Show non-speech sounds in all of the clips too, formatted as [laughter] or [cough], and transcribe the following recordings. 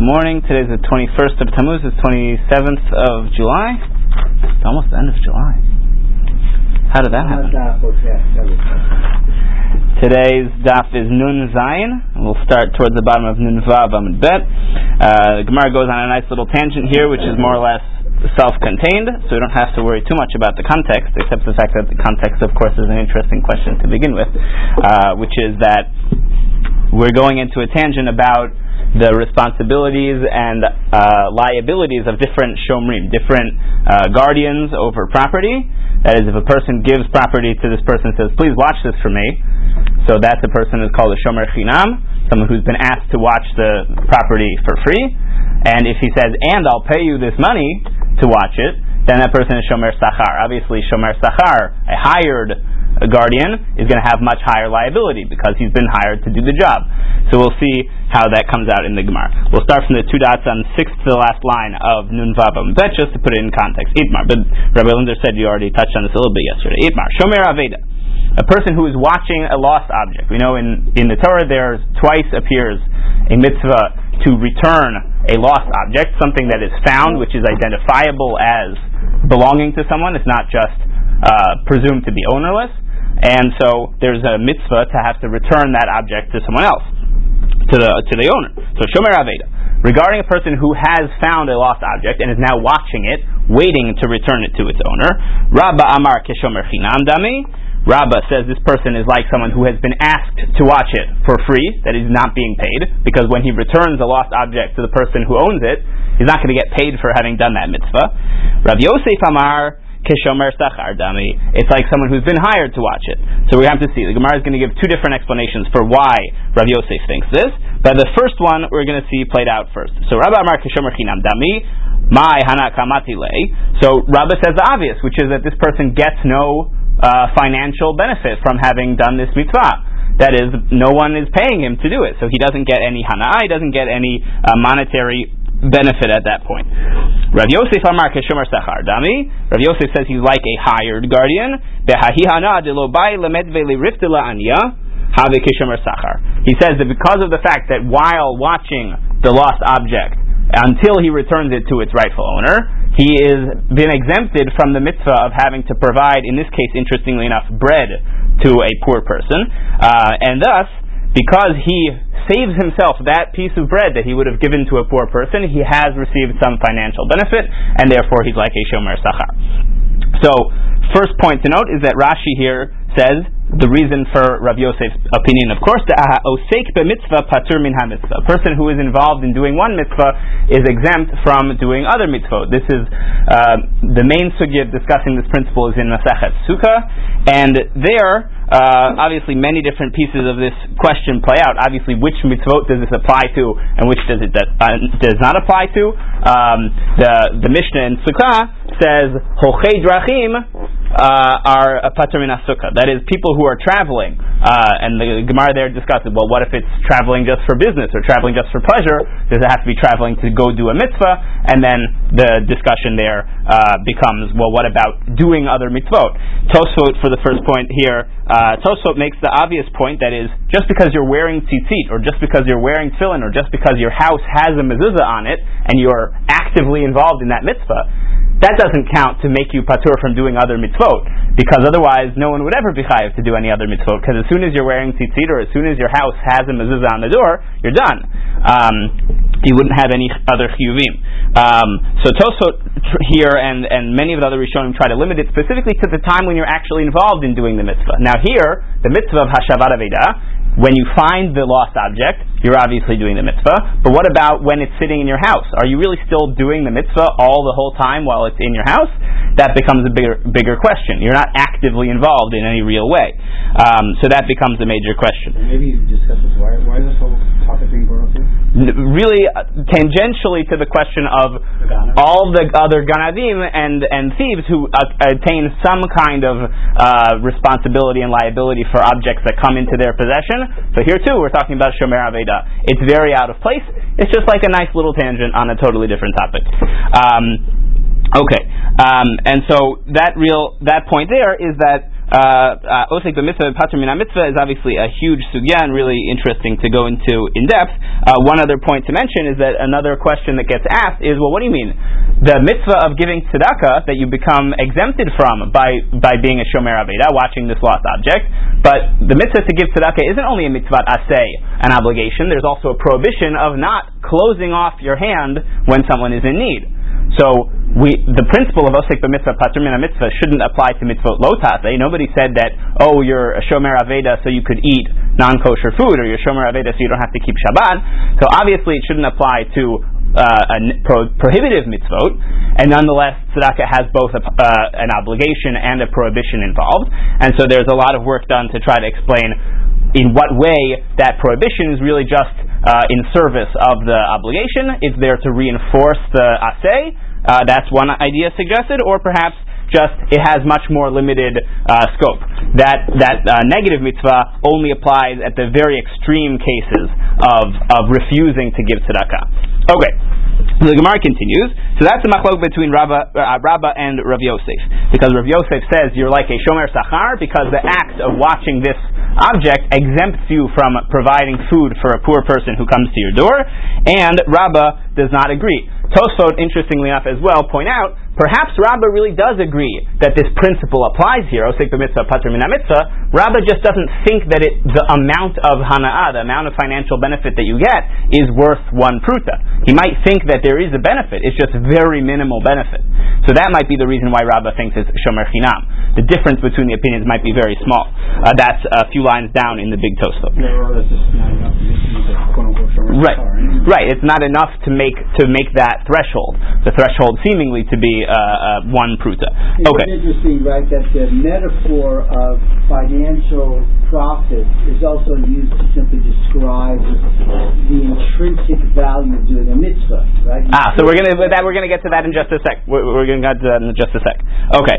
Good morning. Today's the 21st of Tammuz. It's 27th of July. It's almost the end of July. How did that happen? Today's daf is Nun Zayin. We'll start towards the bottom of Nun Vav Amud Bet. Uh, the Gemara goes on a nice little tangent here, which is more or less self-contained, so we don't have to worry too much about the context, except the fact that the context, of course, is an interesting question to begin with, uh, which is that we're going into a tangent about the responsibilities and uh, liabilities of different shomrim, different uh, guardians over property. That is, if a person gives property to this person and says, please watch this for me, so that the person is called a shomer chinam, someone who's been asked to watch the property for free. And if he says, and I'll pay you this money to watch it, then that person is shomer sachar. Obviously, shomer sachar, a hired a guardian is going to have much higher liability because he's been hired to do the job. So we'll see how that comes out in the Gemara. We'll start from the two dots on sixth to the last line of Nun Vavam. But just to put it in context, Itmar. But Rabbi Linzer said you already touched on this a little bit yesterday. Itmar, Shomer Aveda. A person who is watching a lost object. We know in, in the Torah there twice appears a mitzvah to return a lost object, something that is found, which is identifiable as belonging to someone. It's not just uh, presumed to be ownerless, and so there's a mitzvah to have to return that object to someone else, to the to the owner. So shomer aveda. Regarding a person who has found a lost object and is now watching it, waiting to return it to its owner, Rabba Amar Keshomer Chinam Dami. Rabba says this person is like someone who has been asked to watch it for free, that he's not being paid, because when he returns a lost object to the person who owns it, he's not going to get paid for having done that mitzvah. Rabbi Yosef Amar kishomer sachar dami. It's like someone who's been hired to watch it. So we have to see. The Gemara is going to give two different explanations for why Rav Yosef thinks this. But the first one we're going to see played out first. So Rabbi Amar kishomer chinam dami. My hana kamati So Rabbi says the obvious, which is that this person gets no uh, financial benefit from having done this mitzvah. That is, no one is paying him to do it, so he doesn't get any hana, he doesn't get any uh, monetary benefit at that point. Rav Yosef Amar Keshomer Sachar Dami. Rav Yosef says he's like a hired guardian. He says that because of the fact that while watching the lost object until he returns it to its rightful owner, he is been exempted from the mitzvah of having to provide, in this case, interestingly enough, bread to a poor person, uh, and thus because he saves himself that piece of bread that he would have given to a poor person, he has received some financial benefit, and therefore he's like a shomer sachar. So, first point to note is that Rashi here says the reason for Rav Yosef's opinion, of course, the osek mitzvah patur min mitzvah. A person who is involved in doing one mitzvah is exempt from doing other mitzvot. This is uh, the main sugya discussing this principle is in Masachet Sukkah, and there uh, obviously, many different pieces of this question play out. Obviously, which mitzvot does this apply to, and which does it uh, does not apply to? Um, the the Mishnah in Sukkah says hochei drachim uh, are a pater sukkah. That is, people who are traveling. Uh, and the Gemara there discusses, well, what if it's traveling just for business or traveling just for pleasure? Does it have to be traveling to go do a mitzvah? And then the discussion there uh, becomes, well, what about doing other mitzvot? Tosfot, for the first point here, uh, Tosfot makes the obvious point that is, just because you're wearing tzitzit, or just because you're wearing tefillin, or just because your house has a mezuzah on it, and you're actively involved in that mitzvah, that doesn't count to make you patur from doing other mitzvot, because otherwise no one would ever be chayiv to do any other mitzvot, because as soon as you're wearing tzitzit, or as soon as your house has a mezuzah on the door, you're done. Um, you wouldn't have any other chiyuvim. Um, so Tosfot here and, and many of the other Rishonim try to limit it specifically to the time when you're actually involved in doing the mitzvah. Now here, the mitzvah of Hashavat Aveda when you find the lost object, you're obviously doing the mitzvah. But what about when it's sitting in your house? Are you really still doing the mitzvah all the whole time while it's in your house? That becomes a bigger, bigger question. You're not actively involved in any real way. Um, so that becomes a major question. maybe you discuss this. Why, why is this whole topic being brought up here? Really, uh, tangentially to the question of the all the other ganadim and, and thieves who uh, attain some kind of uh, responsibility and liability for objects that come into their possession so here too, we're talking about Shomer Aveda. It's very out of place. It's just like a nice little tangent on a totally different topic. Um, okay, um, and so that real that point there is that uh, Osek b'mitzvah pater min mitzvah is obviously a huge sugya and really interesting to go into in depth. Uh, one other point to mention is that another question that gets asked is, well, what do you mean? The mitzvah of giving tzedakah that you become exempted from by, by being a shomer aveda, watching this lost object, but the mitzvah to give tzedakah isn't only a mitzvah asay, an obligation, there's also a prohibition of not closing off your hand when someone is in need. So we, the principle of osik b'mitzvah patur min mitzvah shouldn't apply to mitzvot lotase. Nobody said that oh you're a shomer aveda so you could eat non-kosher food or you're shomer aveda so you don't have to keep Shabbat. So obviously it shouldn't apply to uh, a pro- prohibitive mitzvot, and nonetheless tzedakah has both a, uh, an obligation and a prohibition involved. And so there's a lot of work done to try to explain in what way that prohibition is really just uh, in service of the obligation. It's there to reinforce the assay. Uh, that's one idea suggested, or perhaps just it has much more limited uh, scope. That that uh, negative mitzvah only applies at the very extreme cases of of refusing to give tzedakah. Okay. The Gemara continues. So that's the machlok between Rabba, uh, Rabba and Rav Yosef. Because Rav Yosef says you're like a shomer sachar because the act of watching this object exempts you from providing food for a poor person who comes to your door, and Rabba does not agree. Tosfot, interestingly enough, as well, point out perhaps Rabbah really does agree that this principle applies here. Osek b'mitzvah, patr min mitzvah. Rabbah just doesn't think that it, the amount of hana'ah, the amount of financial benefit that you get, is worth one pruta. He might think that there is a benefit. It's just very minimal benefit. So that might be the reason why Rabbah thinks it's shomer chinam. The difference between the opinions might be very small. Uh, that's a few lines down in the big Tosfot. Right, right. It's not enough to make to make that threshold. The threshold seemingly to be uh, uh, one pruta. Okay. It's interesting, right, that the metaphor of financial profit is also used to simply describe the intrinsic value of doing a mitzvah, right? You ah, so we're gonna that we're gonna get to that in just a sec. We're, we're gonna get to that in just a sec. Okay,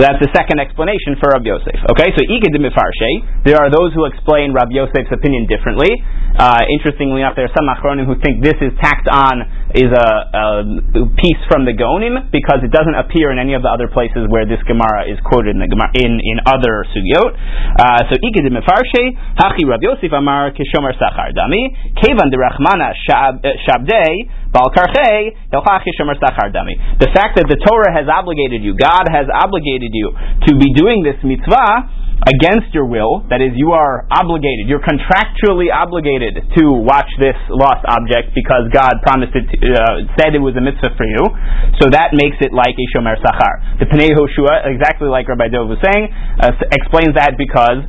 so that's the second explanation for Rabbi Yosef. Okay, so Ikad there are those who explain Rabbi Yosef's opinion differently. Uh, interestingly enough, there are some achronim who think this is tacked on is a, a, piece from the Gaonim because it doesn't appear in any of the other places where this Gemara is quoted in the Gemara, in, in other sugyot. Uh, so ikedim mefarshe hachi Rabbi Yosef Amar kishomer sachar dami kevan derachmana shabdei The fact that the Torah has obligated you, God has obligated you to be doing this mitzvah against your will, that is, you are obligated, you're contractually obligated to watch this lost object because God promised it, to, uh, said it was a mitzvah for you. So that makes it like a shomer sachar. The Pnei Hoshua, exactly like Rabbi Dov was saying, uh, explains that because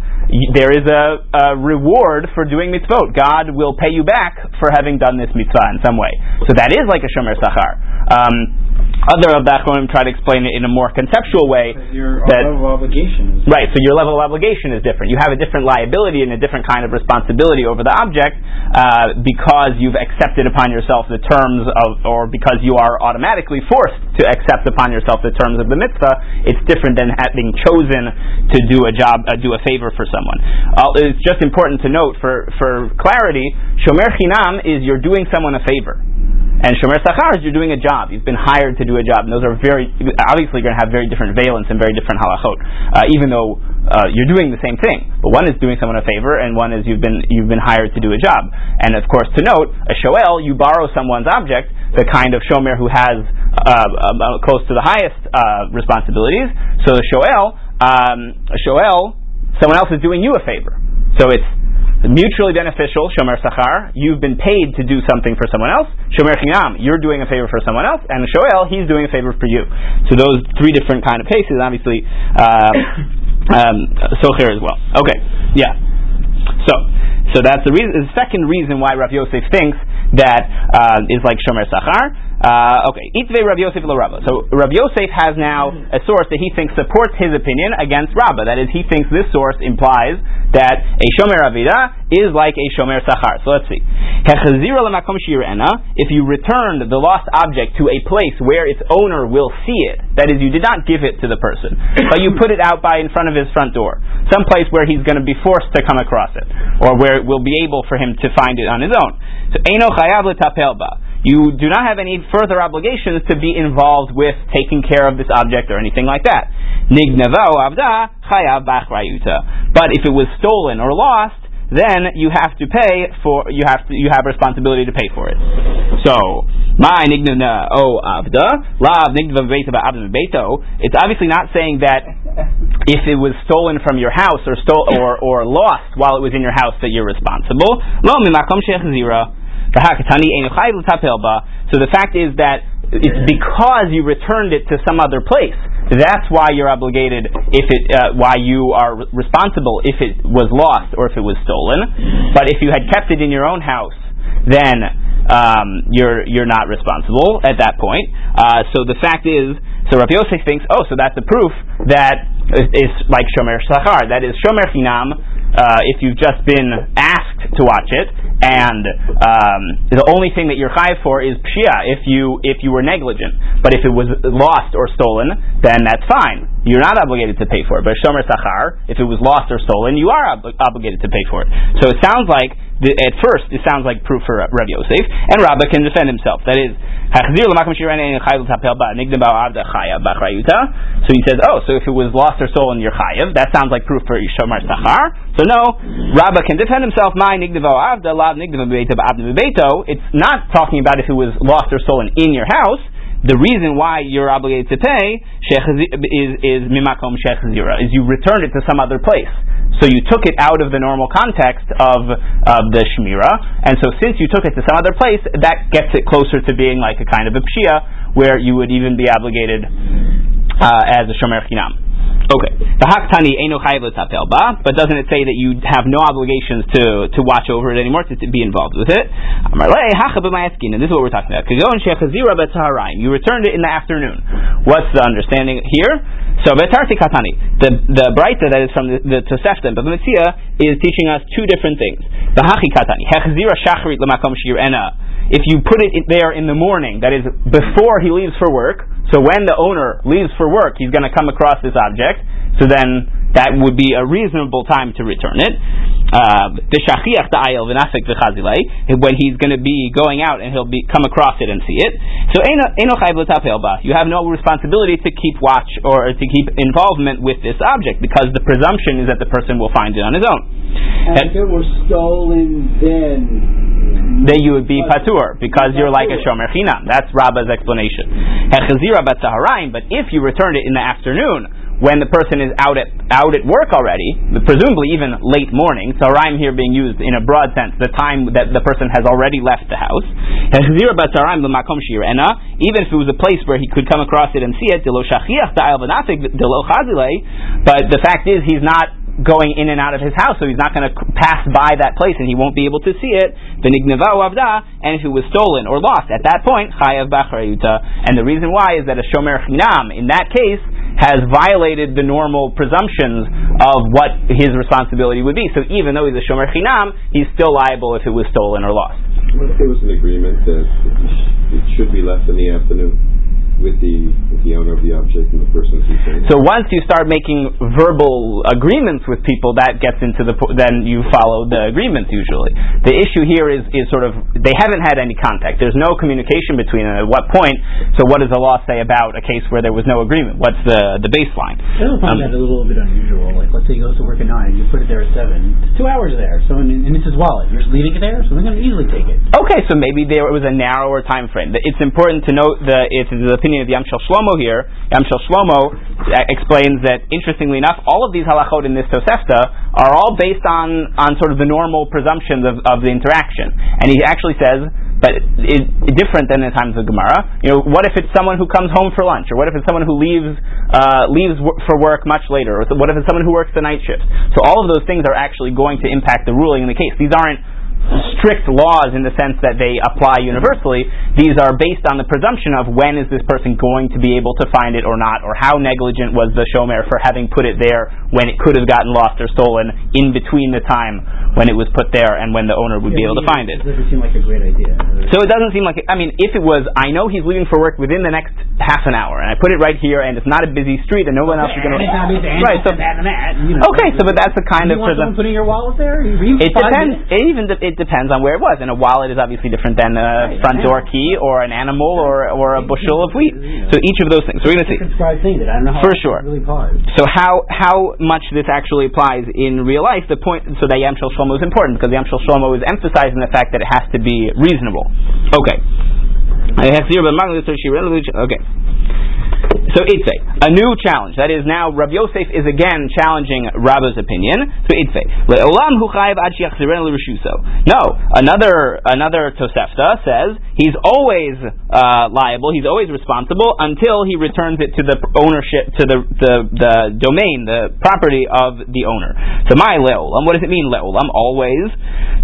there is a, a, reward for doing mitzvot. God will pay you back for having done this mitzvah in some way. So that is like a shomer sachar. Um, other of the Achronim try to explain it in a more conceptual way. Your that, level of obligation Right, so your level of obligation is different. You have a different liability and a different kind of responsibility over the object uh, because you've accepted upon yourself the terms of, or because you are automatically forced to accept upon yourself the terms of the mitzvah. It's different than having chosen to do a job, uh, do a favor for someone. Uh, it's just important to note for, for clarity, Shomer Chinam is you're doing someone a favor. And Shomer Sachar is you're doing a job. You've been hired to do a job. And those are very, obviously going to have very different valence and very different halachot. Uh, even though uh, you're doing the same thing. But one is doing someone a favor, and one is you've been, you've been hired to do a job. And of course, to note, a shoel, you borrow someone's object, the kind of shomer who has uh, uh, close to the highest uh, responsibilities. So the shoel, um, a shoel, someone else is doing you a favor. So it's mutually beneficial, shomer sachar, you've been paid to do something for someone else. Shomer chinam, you're doing a favor for someone else, and shoel, he's doing a favor for you. So those three different kind of cases, obviously, uh, um, socher as well. Okay, yeah. So, so that's the reason. The second reason why Rav Yosef thinks that uh, is like shomer sachar. Uh, okay, Itve Rav Yosef lo Rabba. So Rav Yosef has now a source that he thinks supports his opinion against Rabba. That is, he thinks this source implies that a shomer avida is like a shomer sachar. So let's see. If you returned the lost object to a place where its owner will see it, that is, you did not give it to the person, [coughs] but you put it out by in front of his front door, some place where he's going to be forced to come across it, or where it will be able for him to find it on his own. So eno chayav ba you do not have any further obligations to be involved with taking care of this object or anything like that. But if it was stolen or lost, then you have to pay for you have to you have responsibility to pay for it. So my avda. It's obviously not saying that if it was stolen from your house or stole or or lost while it was in your house that you're responsible. Lo mimakom zira. So the fact is that it's because you returned it to some other place. That's why you're obligated if it, uh, why you are responsible if it was lost or if it was stolen. But if you had kept it in your own house, then um, you're you're not responsible at that point. Uh, so the fact is, so Rabbi Yosef thinks, oh, so that's a proof that it's like Shomer Sachar. That is Shomer Chinam uh, if you've just been asked to watch it, and um, the only thing that you're high for is pshia if you if you were negligent. But if it was lost or stolen, then that's fine. You're not obligated to pay for it. But shomer sachar, if it was lost or stolen, you are ob- obligated to pay for it. So it sounds like at first it sounds like proof for Rabbi Yosef, and Rabbah can defend himself. That is, so he says, oh, so if it was lost or stolen, you're chayav. That sounds like proof for Shomer Sachar. So no, Rabbah can defend himself. It's not talking about if it was lost or stolen in your house the reason why you're obligated to pay is is mimakom shechzira is you returned it to some other place. So you took it out of the normal context of of the shmira, and so since you took it to some other place, that gets it closer to being like a kind of a pshia, where you would even be obligated uh, as a shomer chinam. Okay. The haktani eno ba, but doesn't it say that you have no obligations to, to watch over it anymore, to, to be involved with it? And this is what we're talking about. You returned it in the afternoon. What's the understanding here? So betarti katani. The the Braita that is from the, the Tosefta but the is teaching us two different things. The hachi katani. Hechzira shachrit lemakom shir ena if you put it there in the morning, that is before he leaves for work, so when the owner leaves for work, he's going to come across this object, so then that would be a reasonable time to return it. the Uh, when he's going to be going out and he'll be come across it and see it. So you have no responsibility to keep watch or to keep involvement with this object because the presumption is that the person will find it on his own. And if it were stolen, then then you would be patur because you're like a shomer chinam. That's Rabbah's explanation. But if you returned it in the afternoon, when the person is out at out at work already, presumably even late morning. So I'm here being used in a broad sense, the time that the person has already left the house. Even if it was a place where he could come across it and see it, but the fact is he's not going in and out of his house, so he's not going to pass by that place and he won't be able to see it. And if it was stolen or lost, at that point, chayav b'achrayuta. And the reason why is that a shomer chinam, in that case, has violated the normal presumptions of what his responsibility would be. So even though he's a shomer chinam, he's still liable if it was stolen or lost. What if there was an agreement that it should be left in the afternoon? With the with the owner of the object and the person who's saying. So once you start making verbal agreements with people, that gets into the then you follow the agreements usually. The issue here is is sort of they haven't had any contact. There's no communication between them. At what point? So what does the law say about a case where there was no agreement? What's the the baseline? I don't find um, that a little bit unusual. Like let's say he goes to work at nine, you put it there at seven. It's two hours there. So and, and it's his wallet. You're just leaving it there, so they're going to easily take it. Okay, so maybe there was a narrower time frame. It's important to note the it's the opinion opinion of Yamshel Shlomo here, Yamshel Shlomo explains that, interestingly enough, all of these halachot in this Tosefta are all based on, on sort of the normal presumptions of, of the interaction. And he actually says, but it, different than in times of Gemara. You know, what if it's someone who comes home for lunch, or what if it's someone who leaves uh, leaves w- for work much later, or what if it's someone who works the night shift? So all of those things are actually going to impact the ruling in the case. These aren't strict laws in the sense that they apply universally. These are based on the presumption of when is this person going to be able to find it or not, or how negligent was the shomer for having put it there when it could have gotten lost or stolen in between the time when it was put there and when the owner would yeah, be able to find it. It doesn't seem like a great idea. So it doesn't seem like, I mean, if it was, I know he's leaving for work within the next half an hour, and I put it right here, and it's not a busy street, and no one else is going to. Right. So. That, that, you know, okay. So, but that's the kind you of. Want someone putting your wallet there? it depends. It even. It it depends on where it was. And a wallet is obviously different than a Right, front an door key or an animal or or a bushel of wheat. So each of those things. So we're going to see. Describe thing that I don't know how For sure. really. So how how much this actually applies in real life? The point so that Yam Shel Shlomo is important because Yam Shel Shlomo is emphasizing the fact that it has to be reasonable. Okay. Okay. So Itze, a new challenge. That is now Rav Yosef is again challenging Rabba's opinion. So Itze, le'olam hu chayiv ad. No, another another Tosefta says he's always uh, liable, he's always responsible until he returns it to the ownership, to the the, the domain, the property of the owner. So my le'olam, what does it mean le'olam? Always.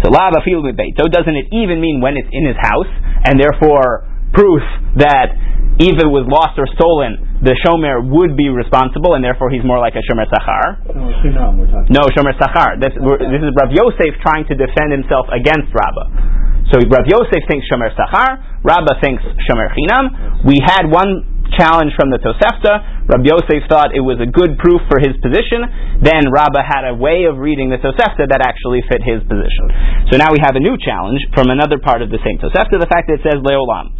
So la afilu beito. Doesn't it even mean when it's in his house, and therefore proof that if it was lost or stolen, the shomer would be responsible, and therefore he's more like a shomer sachar. No, Shinam, we're talking. No, shomer sachar. This, this is Rav Yosef trying to defend himself against Rabbah. So Rav Yosef thinks shomer sachar, Rabbah thinks shomer chinam. We had one challenge from the Tosefta. Rav Yosef thought it was a good proof for his position. Then Rabbah had a way of reading the Tosefta that actually fit his position. So now we have a new challenge from another part of the same Tosefta, the fact that it says leolam.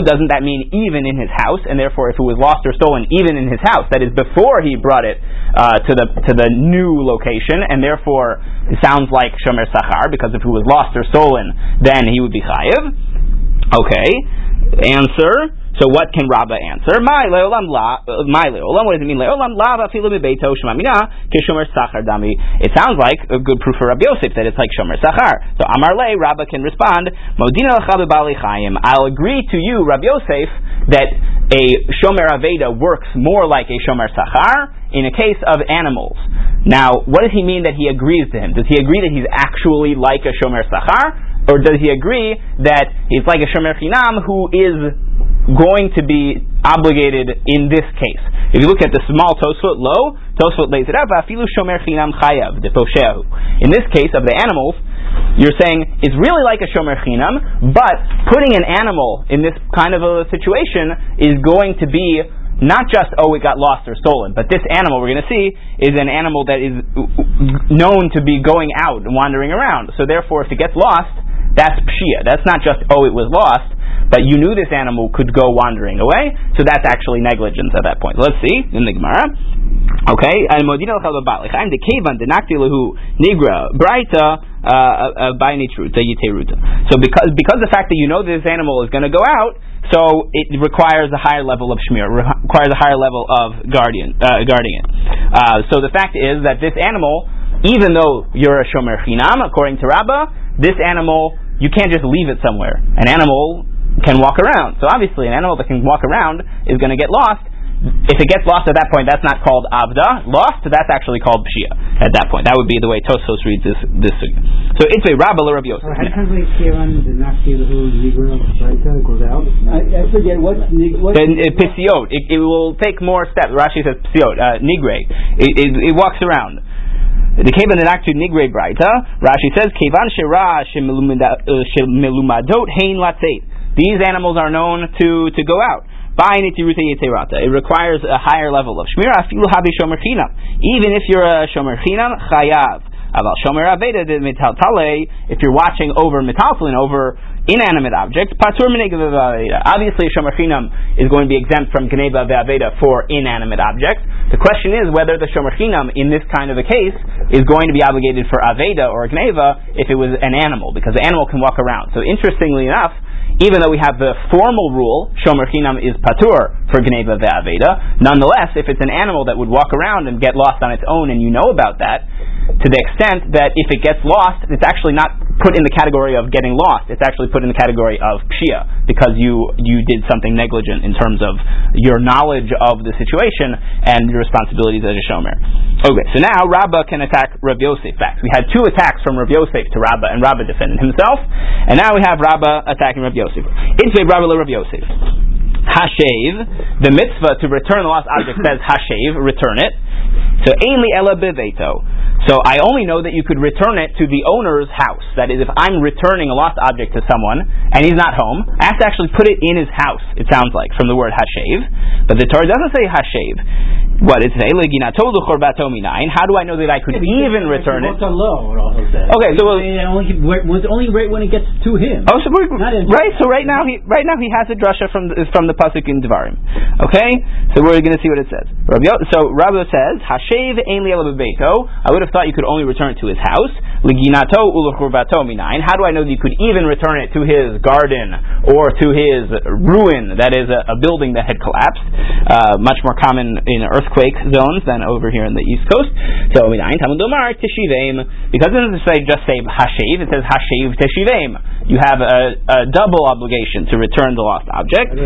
Doesn't that mean even in his house? And therefore, if it was lost or stolen, even in his house, that is before he brought it uh, to the to the new location, and therefore it sounds like shomer sachar because if it was lost or stolen, then he would be chayiv. Okay. Answer. So what can Rabbah answer? My leolam la, uh, my leolam. What does it mean? Leolam la vafilu bebeito shemamina kishomer dami. It sounds like a good proof for Rabbi Yosef that it's like shomer sachar. So Amar le Rabbah can respond. Modina bebali chayim. I'll agree to you, Rabbi Yosef, that a shomer aveda works more like a shomer sachar in a case of animals. Now, what does he mean that he agrees to him? Does he agree that he's actually like a shomer sachar? Or does he agree that he's like a shomer chinam who is going to be obligated in this case? If you look at the small Tosfot low, Tosfot lays it out, "Afilu shomer chinam chayav deposhehu." In this case of the animals, you're saying it's really like a shomer chinam, but putting an animal in this kind of a situation is going to be not just oh it got lost or stolen, but this animal we're going to see is an animal that is known to be going out and wandering around. So therefore, if it gets lost, that's pshia. That's not just oh it was lost, but you knew this animal could go wandering away. So that's actually negligence at that point. Let's see in the Gemara. Okay, and modina l'chalabalichaim the kevan the nakti lahu nigra braita by nitruta yiteruta. So because because the fact that you know this animal is going to go out, so it requires a higher level of shmir, requires a higher level of guardian uh, guarding it. Uh, so the fact is that this animal, even though you're a shomer chinam, according to Rabbah, this animal you can't just leave it somewhere. An animal can walk around. So obviously, an animal that can walk around is going to get lost. If it gets lost at that point, that's not called avda. Lost, that's actually called pshia at that point. That would be the way Tosos reads this. this so it's a Rabba Rav Yosef. How do you translate Kiran, the Naktilahu, Negro, Braita, goes out? I, I forget what's nig- what's Then uh, pisiot. It, it will take more steps. Rashi says pisiot, uh, nigre. It, it, it walks around. The kevan and actu nigre braita. Rashi says kevan shira shemilumadot uh, hein latzeit. These animals are known to to go out. It requires a higher level of shmira. Afilu habi shomer chinam. Even if you're a shomer chinam, chayav. About shomer aveda. If you're watching over metaltalin, over inanimate objects, patur. Obviously, shomer chinam is going to be exempt from geneva ve'aveda for inanimate objects. The question is whether the shomer chinam in this kind of a case is going to be obligated for aveda or geneva if it was an animal, because the animal can walk around. So interestingly enough, even though we have the formal rule, Shomer Chinam is patur for Gneva ve'aveda, nonetheless, if it's an animal that would walk around and get lost on its own and you know about that, to the extent that if it gets lost, it's actually not put in the category of getting lost, it's actually put in the category of pshia, because you, you did something negligent in terms of your knowledge of the situation and your responsibilities as a Shomer. Okay, so now Rabbah can attack Rav Yosef back. We had two attacks from Rav Yosef to Rabbah, and Rabbah defended himself, and now we have Rabbah attacking Rav Yosef. It's Rabbah Rav Yosef. Hashev, the mitzvah to return the lost object says Hashav, return it. So Ainli Ela Beveto. So I only know that you could return it to the owner's house. That is, if I'm returning a lost object to someone and he's not home, I have to actually put it in his house. It sounds like from the word hashav, but the Torah doesn't say hashev. What it say? How do I know that I could even return it? Low, it also says. Okay, so well, it only, it's only right when it gets to him. Oh, so we're, right. So right now he right now he has a drasha from the, from the pasuk in Devarim. Okay, so we're going to see what it says. So Rabbi says, "Hashev ein li ela. I would have thought you could only return it to his house. Liginato ulachurvato minayin. How do I know that you could even return it to his garden or to his ruin? That is a, a building that had collapsed. Uh, much more common in earthquake zones than over here in the East Coast. So minayin tamud domar teshivim. Because it doesn't say just say hashev, it says hashev teshivim. You have a, a double obligation to return the lost object.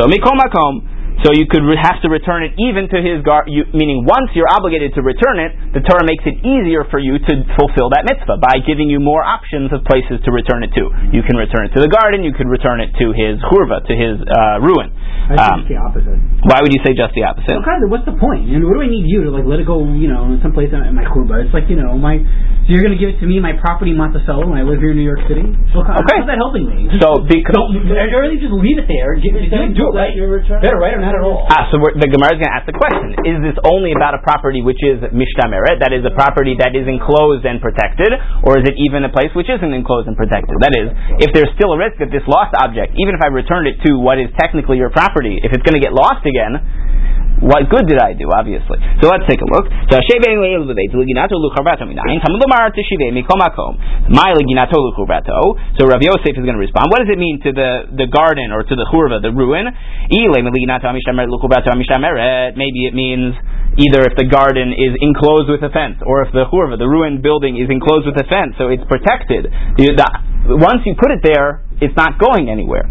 So mikol makom. So you could re- have to return it even to his gar. You, meaning, once you're obligated to return it, the Torah makes it easier for you to fulfill that mitzvah by giving you more options of places to return it to. You can return it to the garden. You could return it to his churva, to his uh, ruin. I think Um, it's the opposite. why would you say just the opposite? Well, kind of, what's the point? You know, what do I need you to like let it go? You know, in some place in my kurba. It's like you know, my so you're going to give it to me, my property in Monticello, when I live here in New York City. So how- Okay. how's that helping me? Just So because don't, or really just leave it there. Give, do, it- do it right. Better right or not at all. Ah, so the Gemara is going to ask the question: Is this only about a property which is mishtameret, that is a property that is enclosed and protected, or is it even a place which isn't enclosed and protected? That is, if there's still a risk that this lost object, even if I returned it to what is technically your property, if it's going to get lost again, what good did I do? Obviously. So let's take a look. So Rav Yosef is going to respond. What does it mean to the, the garden or to the churva, the ruin? Maybe it means either if the garden is enclosed with a fence, or if the churva, the ruined building, is enclosed with a fence, so it's protected. Once you put it there, it's not going anywhere.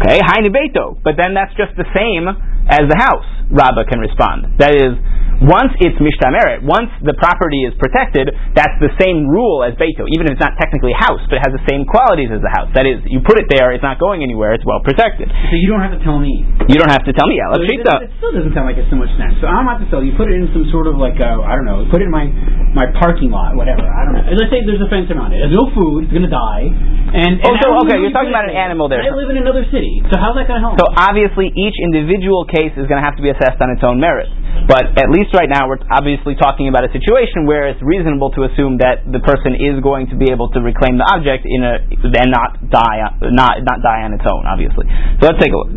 Okay, Hainu Beito. But then that's just the same as the house. Rabba can respond. That is, once it's mishtameret, once the property is protected, that's the same rule as Beito, even if it's not technically a house, but it has the same qualities as the house. That is, you put it there, it's not going anywhere, it's well protected. So you don't have to tell me. You don't have to tell me, So Alex it, it still doesn't sound like it's so much sense. So I'm about to sell. You put it in some sort of like I don't know. Put it in my my parking lot, whatever. I don't know. Let's say there's a fence around it. There's no food. It's gonna die. And, and Oh, so, okay, you're talking about an animal there. I live in another city. So how's that gonna help? So obviously, each individual case is going to have to be assessed on its own merits. But at least right now, we're obviously talking about a situation where it's reasonable to assume that the person is going to be able to reclaim the object in a and not die not not die on its own. Obviously. So let's take a look.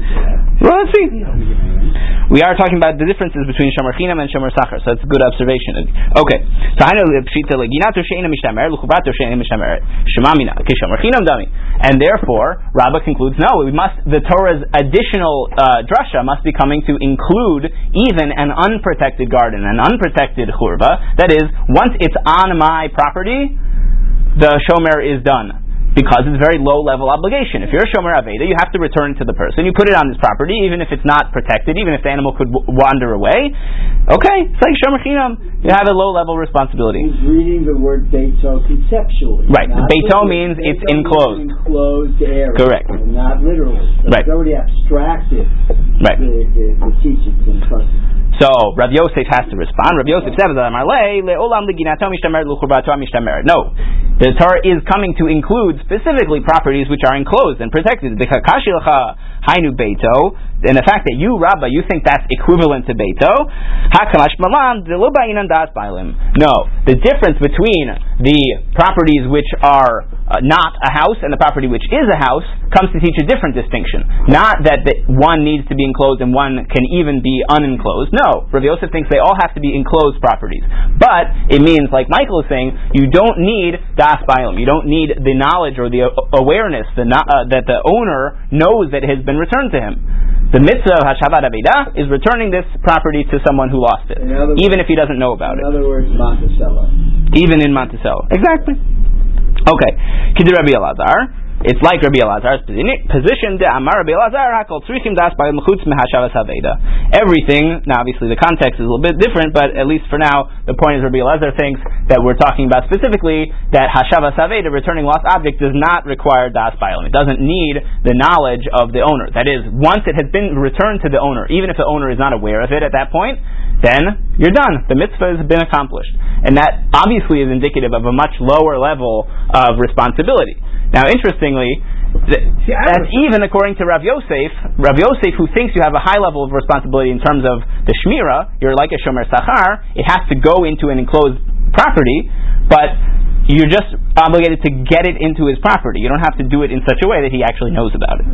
Well, let's see. We are talking about the differences between shomer chinam and shomer sachar, so that's a good observation. Okay, so I know the pshita leginato sheina mishtamer luchubrato sheina mishtamer shemamina kishomer chinam dami, and therefore Rabbah concludes no, we must the Torah's additional uh, drasha must be coming to include even an unprotected garden, an unprotected churva. That is, once it's on my property, the shomer is done because it's a very low level obligation. If you're a shomer aveda, you have to return it to the person. You put it on his property, even if it's not protected, even if the animal could w- wander away. Okay, it's like shomer chinam. You have a low level responsibility. He's reading the word beito conceptually. Right. Beito means it's enclosed. enclosed area. Correct. Not literally. So Right. It's already abstracted Right. the, the, the teachings of him. So Rav Yosef has to respond. Rav Yosef says. No, the Torah is coming to include specifically properties which are enclosed and protected. Hainu and the fact that you, Rabba, you think that's equivalent to beito, hakamash bailim. No, the difference between the properties which are uh, not a house and the property which is a house comes to teach a different distinction. Not that the, one needs to be enclosed and one can even be unenclosed. No, Rav Yosef thinks they all have to be enclosed properties. But it means, like Michael is saying, you don't need das bailam. You don't need the knowledge or the awareness the uh, that the owner knows that it has been returned to him. The mitzvah of Hashavat Aveda is returning this property to someone who lost it, even if he doesn't know about In it, In other words, Monticello. even in Monticello. Exactly. Okay. Kid Rabbi Elazar. It's like Rabbi Elazar's position. De Amar Rabbi Elazar hakol tzrichim das by mechutz mehashavas haveda. Everything. Now, obviously, the context is a little bit different, but at least for now, the point is Rabbi Elazar thinks that we're talking about specifically that hashavas haveda, returning lost object, does not require das bailam. It doesn't need the knowledge of the owner. That is, once it has been returned to the owner, even if the owner is not aware of it at that point, then you're done. The mitzvah has been accomplished. And that obviously is indicative of a much lower level of responsibility. Now, interestingly, See, that's even according to Rav Yosef. Rav Yosef, who thinks you have a high level of responsibility in terms of the shmira, you're like a shomer sachar. It has to go into an enclosed property, but you're just obligated to get it into his property. You don't have to do it in such a way that he actually knows about it.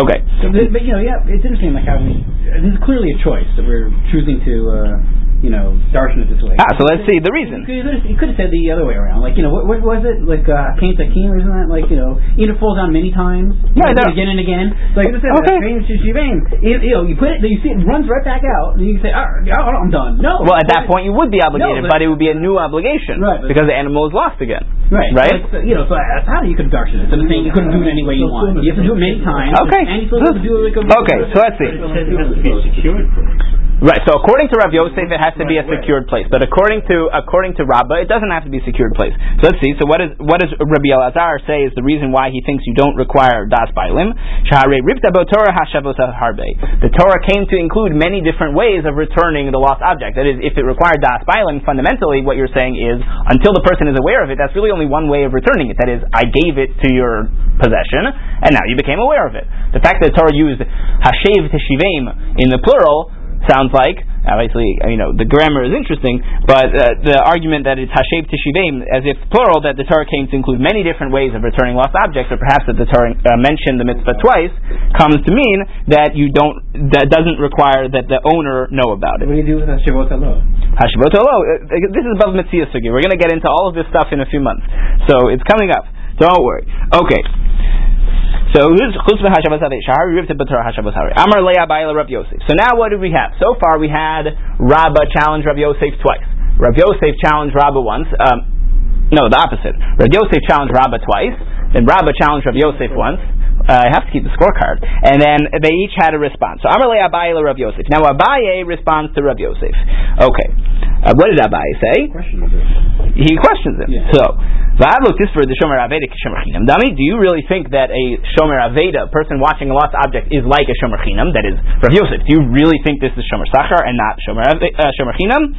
Okay. So, but you know, yeah, it's interesting. Like how we, this is clearly a choice that we're choosing to. Uh, you know, darshan it this way. Ah, so let's see the reason. You could have said the other way around. Like, you know, what, what was it? Like, uh, Cain Takin, or isn't that? Like, you know, it falls down many times. Yeah, no. Again and again. Like, I said, okay. You, you know, you put it, you see it runs right back out, and you can say, oh, I'm done. No. Well, at that point, you would be obligated, no, but, but, it would be a new obligation. Right. Because the animal is lost again. Right. Right? So, you know, so that's how you could darshan it. So the thing, you couldn't do it any way you want. You have to do it many times. Okay. And you still have to do it like a. Okay, so let's see. Right. So according to Rav Yosef, it has to be a secured place. But according to according to Rabbah, it doesn't have to be a secured place. So let's see. So what is what does Rabbi Elazar say is the reason why he thinks you don't require das bailim? The Torah came to include many different ways of returning the lost object. That is, if it required das bailim, fundamentally what you're saying is until the person is aware of it, that's really only one way of returning it. That is, I gave it to your possession, and now you became aware of it. The fact that the Torah used hashev teshivim in the plural sounds like. Obviously, you know, the grammar is interesting, but uh, the argument that it's hashev tishivim, as if plural, that the Torah came to include many different ways of returning lost objects, or perhaps that the Torah uh, mentioned the mitzvah twice, comes to mean that you don't, that doesn't require that the owner know about it. What do you do with hashavot alo? Hashavot alo. Uh, this is above mitzvah sugi. We're going to get into all of this stuff in a few months, so it's coming up. Don't worry. Okay. So chutz v'hashavas shahari rivta b'torah hari. Amar leya Rav Yosef. So now what do we have? So far we had Rabba challenge Rav Yosef twice. Rav Yosef challenged Rabba once. Um, no, the opposite. Rav Yosef challenged Rabba twice. Then Rabba challenged Rav Yosef once. Uh, I have to keep the scorecard. And then they each had a response. So Amar Abaye Rav Yosef. Now Abaye responds to Rav Yosef. Okay. Uh, what did Abaye say? He questions him. Yeah. So do you really think that a Shomer Aveda, a person watching a lost object, is like a Shomer Chinam? That is, Rav Yosef, do you really think this is Shomer Sachar and not Shomer, uh, Shomer Chinam?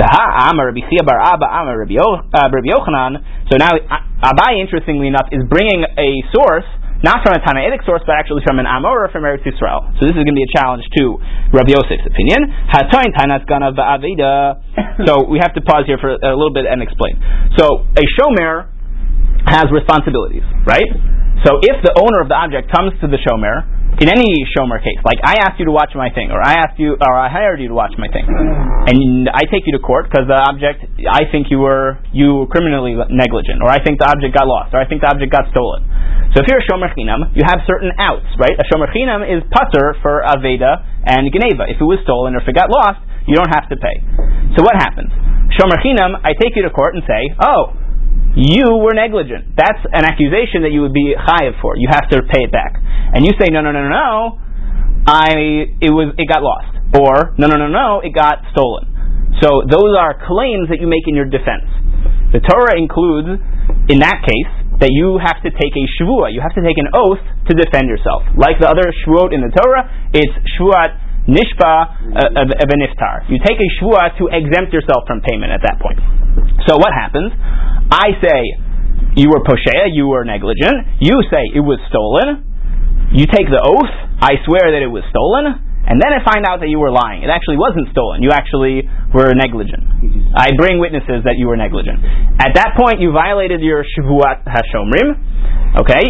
The Ha Amar Rabbi Chia Bar Abba Amar Rabbi uh, Yochanan. So now Abaye, interestingly enough, is bringing a source not from a Tanaitic source, but actually from an Amor or from Eretz Yisrael. So this is going to be a challenge to Rav Yosef's opinion. So we have to pause here for a little bit and explain. So a shomer has responsibilities, right? So if the owner of the object comes to the shomer, in any shomer case, like I asked you to watch my thing, or I asked you, or I hired you to watch my thing, and I take you to court because the object, I think you were you were criminally negligent, or I think the object got lost, or I think the object got stolen. So if you're a shomer chinam, you have certain outs, right? A shomer chinam is putter for aveda and geneva. If it was stolen or if it got lost, you don't have to pay. So what happens? Shomer chinam, I take you to court and say, oh you were negligent. That's an accusation that you would be chayiv for. You have to pay it back. And you say, no, no, no, no, no, I, it was, it got lost. Or, no, no, no, no, it got stolen. So those are claims that you make in your defense. The Torah includes, in that case, that you have to take a shvua. You have to take an oath to defend yourself. Like the other shvuot in the Torah, it's shvuat nishpa uh, of, of a. You take a shvua to exempt yourself from payment at that point. So what happens? I say you were poshea, you were negligent. You say it was stolen. You take the oath. I swear that it was stolen. And then I find out that you were lying. It actually wasn't stolen. You actually were negligent. I bring witnesses that you were negligent. At that point, you violated your Shavuot Hashomrim. Okay?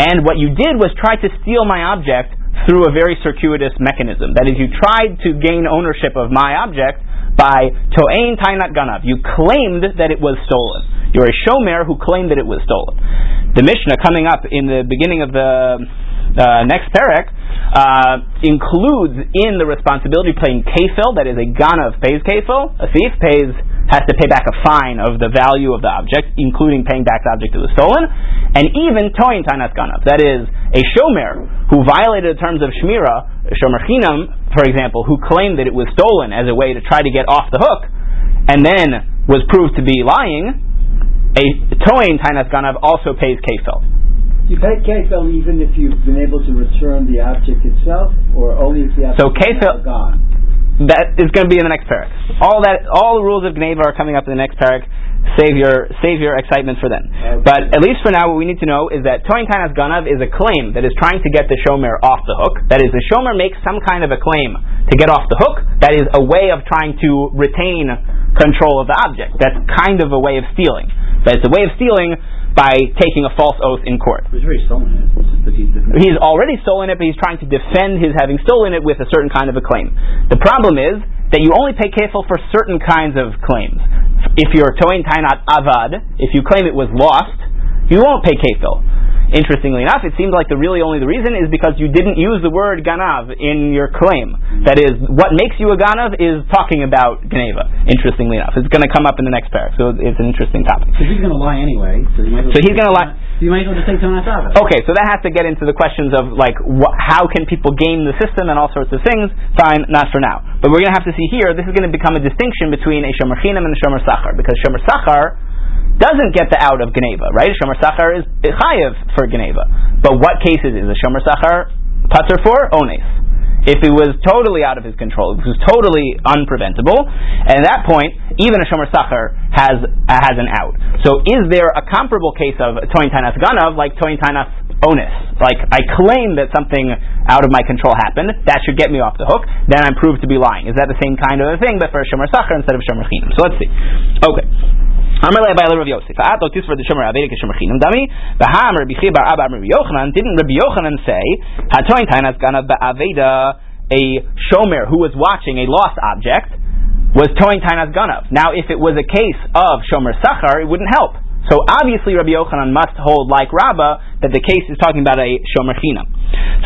And what you did was try to steal my object through a very circuitous mechanism. That is, you tried to gain ownership of my object by To'ain Tainat Ganav. You claimed that it was stolen. You're a shomer who claimed that it was stolen. The Mishnah coming up in the beginning of the uh, next parak uh, includes in the responsibility paying kefil, that is a ganav pays kefil. A thief pays has to pay back a fine of the value of the object, including paying back the object that was stolen, and even toin tainat ganav. That is a shomer who violated the terms of shmira, shomer chinam, for example, who claimed that it was stolen as a way to try to get off the hook, and then was proved to be lying. A toin tainat ganav also pays kefil. You pay kefil even if you've been able to return the object itself, or only if the object so kefil, gone that is going to be in the next parak. All that, all the rules of Gneva are coming up in the next parak. save your save your excitement for then. Okay. But at least for now, what we need to know is that Toin Tanas Ganav is a claim that is trying to get the Shomer off the hook. That is, the Shomer makes some kind of a claim to get off the hook. That is a way of trying to retain control of the object. That's kind of a way of stealing. But it's a way of stealing by taking a false oath in court. He's already stolen it. He's already stolen it, but he's trying to defend his having stolen it with a certain kind of a claim. The problem is that you only pay kefil for certain kinds of claims. If you're toin tainat avad, if you claim it was lost, you won't pay kefil. Interestingly enough, it seems like the really only the reason is because you didn't use the word ganav in your claim. That is, what makes you a ganav is talking about geneva. Interestingly enough, it's going to come up in the next paragraph, so it's an interesting topic. Because he's going to lie anyway. So, you might as well So he's gonna lie- So you might as well just say Tonas Ava. Okay, so that has to get into the questions of like wh- how can people game the system and all sorts of things. Fine, not for now. But we're going to have to see here. This is going to become a distinction between a shomer chinam and a shomer sachar because shomer sachar doesn't get the out of geneva, right? Shomer sachar is chayev for geneva. But what cases is a shomer sachar pater for ones? If it was totally out of his control, if it was totally unpreventable, and at that point, even a shomer sachar has has an out. So, is there a comparable case of toin tanas ganav like toin tanas onus? Like I claim that something out of my control happened, that should get me off the hook. Then I'm proved to be lying. Is that the same kind of a thing, but for a shomer sachar instead of shomer chinam? So let's see. Okay. Le Rav Yosef. Tisver the shomer chinam dami. V'ham Rabbi Abba Rabbi Yochanan. Didn't Rabbi Yochanan say hatoin tainas ganav ba'aveda a shomer who was watching a lost object was toin tainas ganav? Now, if it was a case of shomer sachar, it wouldn't help. So obviously, Rabbi Yochanan must hold like Rabbah that the case is talking about a shomer chinam.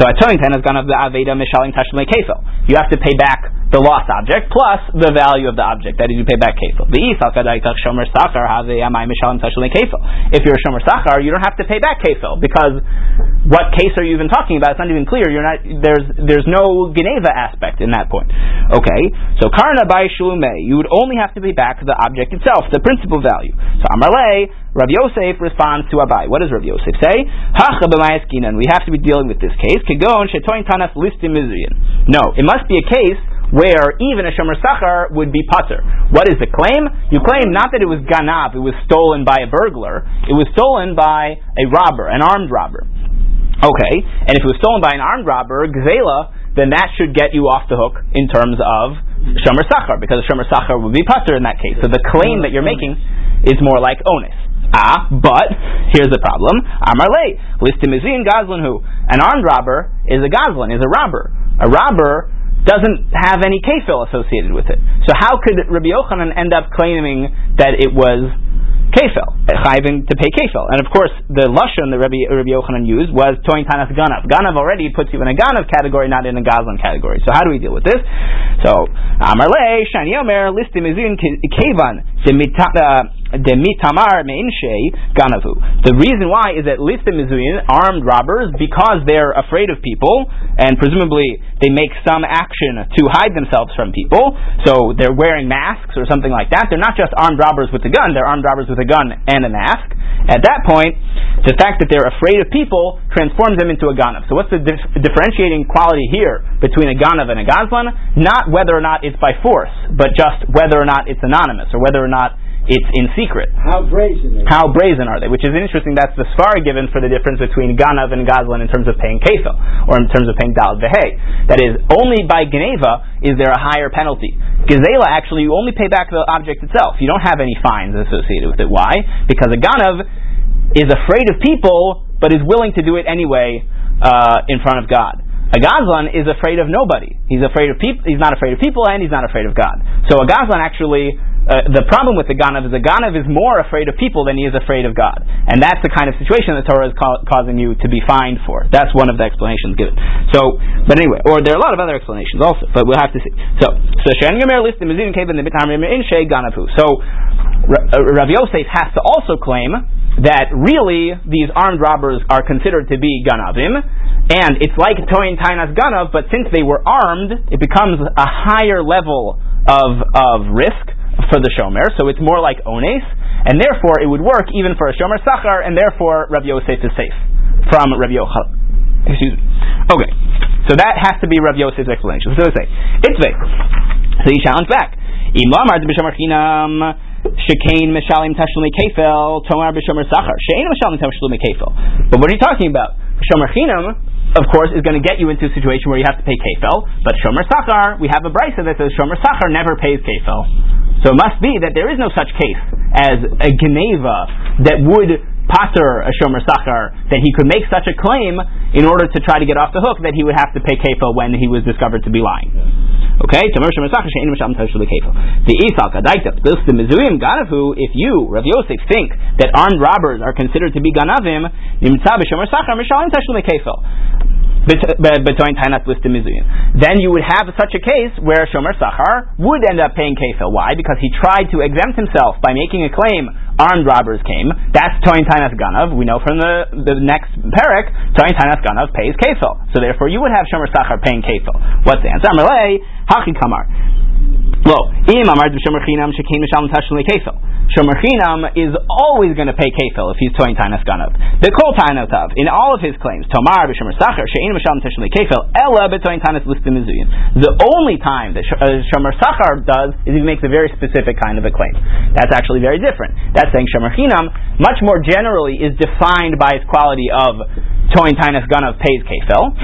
So atoin tainas ganav ba'aveda mishalim tashmei kefil. You have to pay back the lost object plus the value of the object. That is, you pay back kefil. The shomer sachar mishalim tashmei kefil. If you're a shomer sachar, you don't have to pay back kefil because what case are you even talking about? It's not even clear. You're not there's there's no geneva aspect in that point. Okay, so karna by shlume, you would only have to pay back the object itself, the principal value. So amarle, Rav Yosef responds to Abaye. What does Rav Yosef say? B'mayaskinan. We have to be dealing with this case. No, it must be a case where even a shomer sachar would be pater. What is the claim? You claim not that it was ganav, it was stolen by a burglar. It was stolen by a robber, an armed robber. Okay, and if it was stolen by an armed robber, gzela, then that should get you off the hook in terms of shomer sachar, because shomer sachar would be pater in that case. So the claim that you're making is more like onus. Ah, but here's the problem. Amar le listimizin gazlan who an armed robber is a gazlan, is a robber. A robber doesn't have any kefil associated with it. So how could Rabbi Yochanan end up claiming that it was kefil, chayving to pay kefil? And of course, the lashon that Rabbi, Rabbi Yochanan used was toin tanas ganav. Ganav already puts you in a ganav category, not in a gazlan category. So how do we deal with this? So Amar le shani omer listim izin kevan demitamar meinshe ganavu. The reason why is that listim izuin armed robbers because they're afraid of people and presumably they make some action to hide themselves from people. So they're wearing masks or something like that. They're not just armed robbers with a gun. They're armed robbers with a gun and a mask. At that point, the fact that they're afraid of people transforms them into a ganav. So what's the dif- differentiating quality here between a ganav and a gazlan? Not whether or not it's by force, but just whether or not it's anonymous or whether or not it's in secret. How brazen are How brazen are they? Which is interesting. That's the svara given for the difference between ganav and gazlan in terms of paying kefil, or in terms of paying dal vehe. That is, only by geneva is there a higher penalty. Gezela, actually, you only pay back the object itself. You don't have any fines associated with it. Why? Because a ganav is afraid of people, but is willing to do it anyway uh, in front of God. A Gazlan is afraid of nobody. He's afraid of people. He's not afraid of people, and he's not afraid of God. So a Gazlan actually, uh, the problem with the Ganav is the Ganav is more afraid of people than he is afraid of God, and that's the kind of situation the Torah is ca- causing you to be fined for. That's one of the explanations given. So, but anyway, or there are a lot of other explanations also, but we'll have to see. So, so Shen Yomer listed Mizin Kevin the Bitam in Shei Ganavu. So, uh, Rav Yosef has to also claim that really these armed robbers are considered to be ganavim, and it's like toin tainas ganav, but since they were armed, it becomes a higher level of of risk for the shomer, so it's more like ones, and therefore it would work even for a shomer sachar, and therefore Rabbi Yosef is safe from Rabbi Yochanan. Excuse me. Okay, so that has to be Rabbi Yosef's explanation. So say it's vague. So he challenged back. Im lamar de b'shomer chinam Shekain Mishalim Tashlumi Kefel, Tomar B'Shomer Sachar. Shein Mishalim Tashlumi Kefel. But what are you talking about? Shomer Chinam, of course, is going to get you into a situation where you have to pay Kefel, but Shomer Sachar, we have a brisa that says Shomer Sachar never pays Kefel. So it must be that there is no such case as a Geneva that would pater a Shomer Sachar, that he could make such a claim in order to try to get off the hook that he would have to pay Kefel when he was discovered to be lying. Okay, the Isal Kadaita, this the Mizuyim Ganavu, if you, Rav Yosef, think that armed robbers are considered to be Ganavim, Nimtza B'Shomer Sachar, Mishalim Tashlumi Kefil between Tainat Mizuyim. Then you would have such a case where Shomer Sachar would end up paying kefil. Why? Because he tried to exempt himself by making a claim armed robbers came. That's Toin Tainat Ganav. We know from the, the next parak, Toin Tainat Ganav pays kefil. So therefore you would have Shomer Sachar paying kefil. What's the answer? Amalei, Hachi Kamar. Lo, im amar b'shomer chinam shekin mishalom tashlin kefil. Shomer chinam is always going to pay kefil if he's toying tainus ganav. The kol tainotav in all of his claims, tomar b'shomer sacher shein mishalom tashlin kefil ella b'toying tainus listim mizuyim. The only time that uh, shomer sacher does is he makes a very specific kind of a claim. That's actually very different. That's saying shomer chinam much more generally is defined by its quality of toin tainus ganav pays kefil.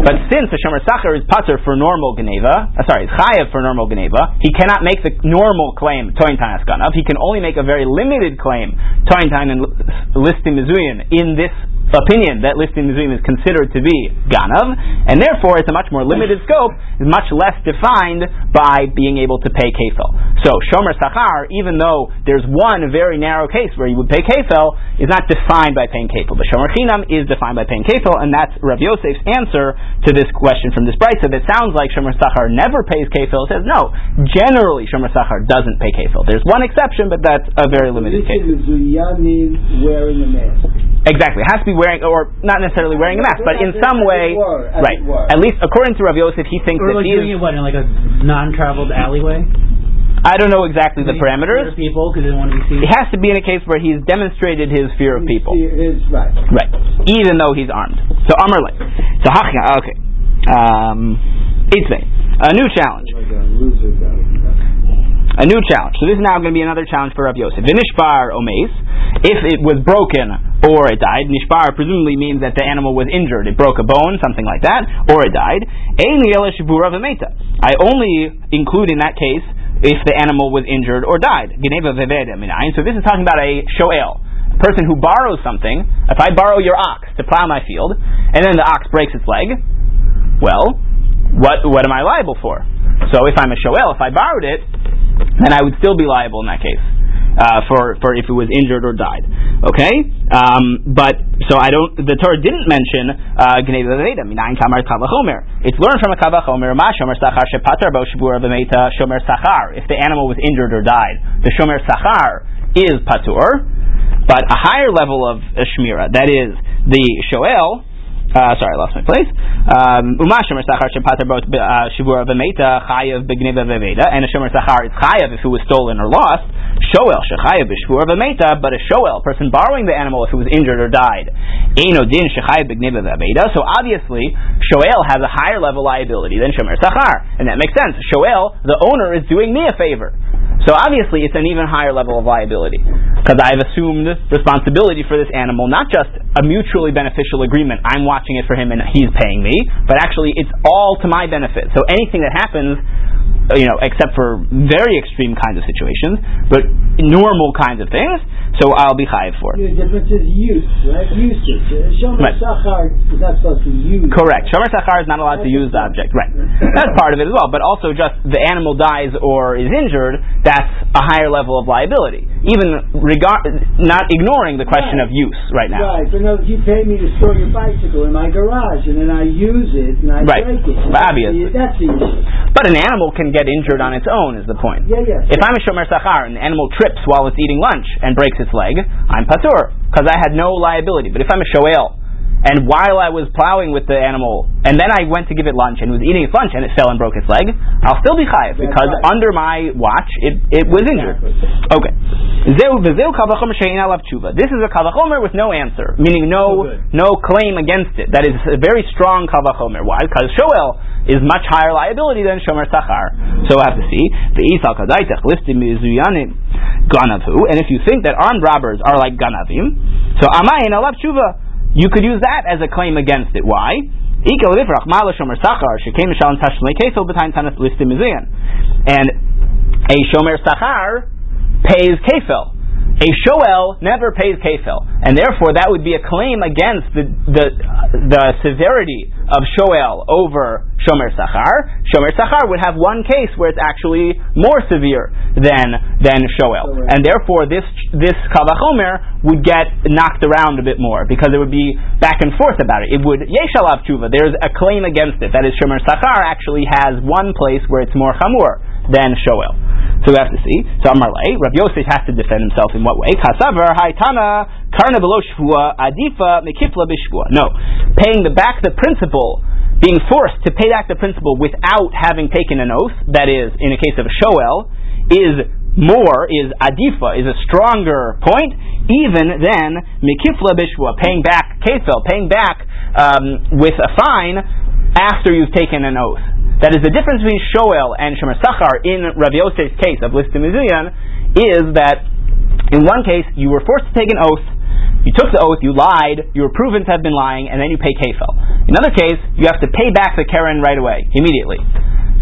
But since the shomer sacher is pater for normal geneva, uh, sorry, is chayev for normal geneva he cannot make the normal claim Toin Tanas Ganav. He can only make a very limited claim Toin and Listim Mizuyin in this opinion that listing Mizuyim is considered to be Ganav, and therefore it's a much more limited scope, much less defined by being able to pay Kefel. So Shomer Sachar, even though there's one very narrow case where you would pay Kefel, is not defined by paying Kefel. But Shomer Chinam is defined by paying Kefel, and that's Rav Yosef's answer to this question from this brisa that it sounds like Shomer Sachar never pays Kefel. It says no, generally Shomer Sachar doesn't pay Kefel. There's one exception, but that's a very limited case. wearing a mask. Exactly. It has to be wearing, or not necessarily wearing a mask, but in some way, were, right? At least according to Rav Yosef, he thinks Or that like these. doing it what in like a non-traveled alleyway? I don't know exactly the parameters. People because they don't want to be seen. It has to be in a case where he's demonstrated his fear of people, His, right. right? Even though he's armed. So Amarle. So Hachya. Okay. Um, Itzvei. A new challenge. A new challenge. So this is now going to be another challenge for Rav Yosef. Vinishbar omes. If it was broken or it died, nishbar presumably means that the animal was injured. It broke a bone, something like that, or it died. I only include in that case if the animal was injured or died. So this is talking about a shoel. A person who borrows something. If I borrow your ox to plow my field, and then the ox breaks its leg, well, what what am I liable for? So if I'm a shoel, if I borrowed it, then I would still be liable in that case. Uh, for for if it was injured or died, okay. Um, but so I don't. The Torah didn't mention gnei v'veda. Minayin kamar kavachomer. It's learned from a kavachomer. Ma shomer sachar shepatar bo shibura v'meita shomer sachar. If the animal was injured or died, the shomer sachar is patur. But a higher level of uh, shmira, that is the shoel, uh, sorry, I lost my place. Um, Uma shomer sachar shepater both shivura v'meita chayav b'gneva v'veda, and a shomer sachar is chayav if it was stolen or lost. Shoel shechayav b'shvura v'meita, but a shoel, person borrowing the animal if it was injured or died, eno din shechayav b'gneva v'veda. So obviously, shoel has a higher level liability than shomer sachar, and that makes sense. Shoel, the owner, is doing me a favor. So obviously, it's an even higher level of liability because I've assumed responsibility for this animal, not just a mutually beneficial agreement. I'm watching it for him and he's paying me, but actually, it's all to my benefit. So anything that happens, you know, except for very extreme kinds of situations, but normal kinds of things, so I'll be chayiv for. It. The difference is use, right? Usage. Uh, Shomer Right. Sachar is not supposed to use. Correct. Shomer Sachar is not allowed to use the object. Right. That's [laughs] part of it as well. But also just the animal dies or is injured, that's a higher level of liability. Even regard, not ignoring the question Right. of use right now. Right, but no, you pay me to store your bicycle in my garage, and then I use it and I Right. break it. Obviously. That's the issue. But an animal can get injured on its own, is the point. Yeah, yeah. If I'm a shomer sachar and the animal trips while it's eating lunch and breaks its leg, I'm patur because I had no liability. But if I'm a shoel and while I was plowing with the animal, and then I went to give it lunch and was eating its lunch and it fell and broke its leg, I'll still be chayiv because right. under my watch it, it was injured. Okay. Zeu v'zeu kal v'chomer she'ein alav tshuva. This is a kal v'chomer with no answer, meaning no So no claim against it. That is a very strong kal v'chomer. Why? Because shoel is much higher liability than shomer sachar. So we'll have to see the isal kadaitach listim ganavu. And if you think that armed robbers are like ganavim, so amayin alav tshuva. You could use that as a claim against it. Why? And a shomer sachar pays kefil. A shoel never pays kefil, and therefore that would be a claim against the the, the severity of shoel over shomer sachar. Shomer sachar would have one case where it's actually more severe than than shoel, and therefore this this kavachomer would get knocked around a bit more because it would be back and forth about it. It would yeshalav tshuva. There's a claim against it. That is, shomer sachar actually has one place where it's more chamur than shoel. So we have to see. So Amarle, Rabbi Yosef has to defend himself in what way? Kasavar haitana karna adifa mekifla. No, paying the back the principal, being forced to pay back the principal without having taken an oath. That is, in a case of a shoel, is more is adifa is a stronger point even than mikifla bishvua paying back kefil paying back um, with a fine after you've taken an oath. That is the difference between Shoel and Shomer Sachar in Rav Yosef's case of Listim Mizuyan is that in one case you were forced to take an oath, you took the oath, you lied, you were proven to have been lying, and then you pay kefil. In another case, you have to pay back the Karen right away, immediately.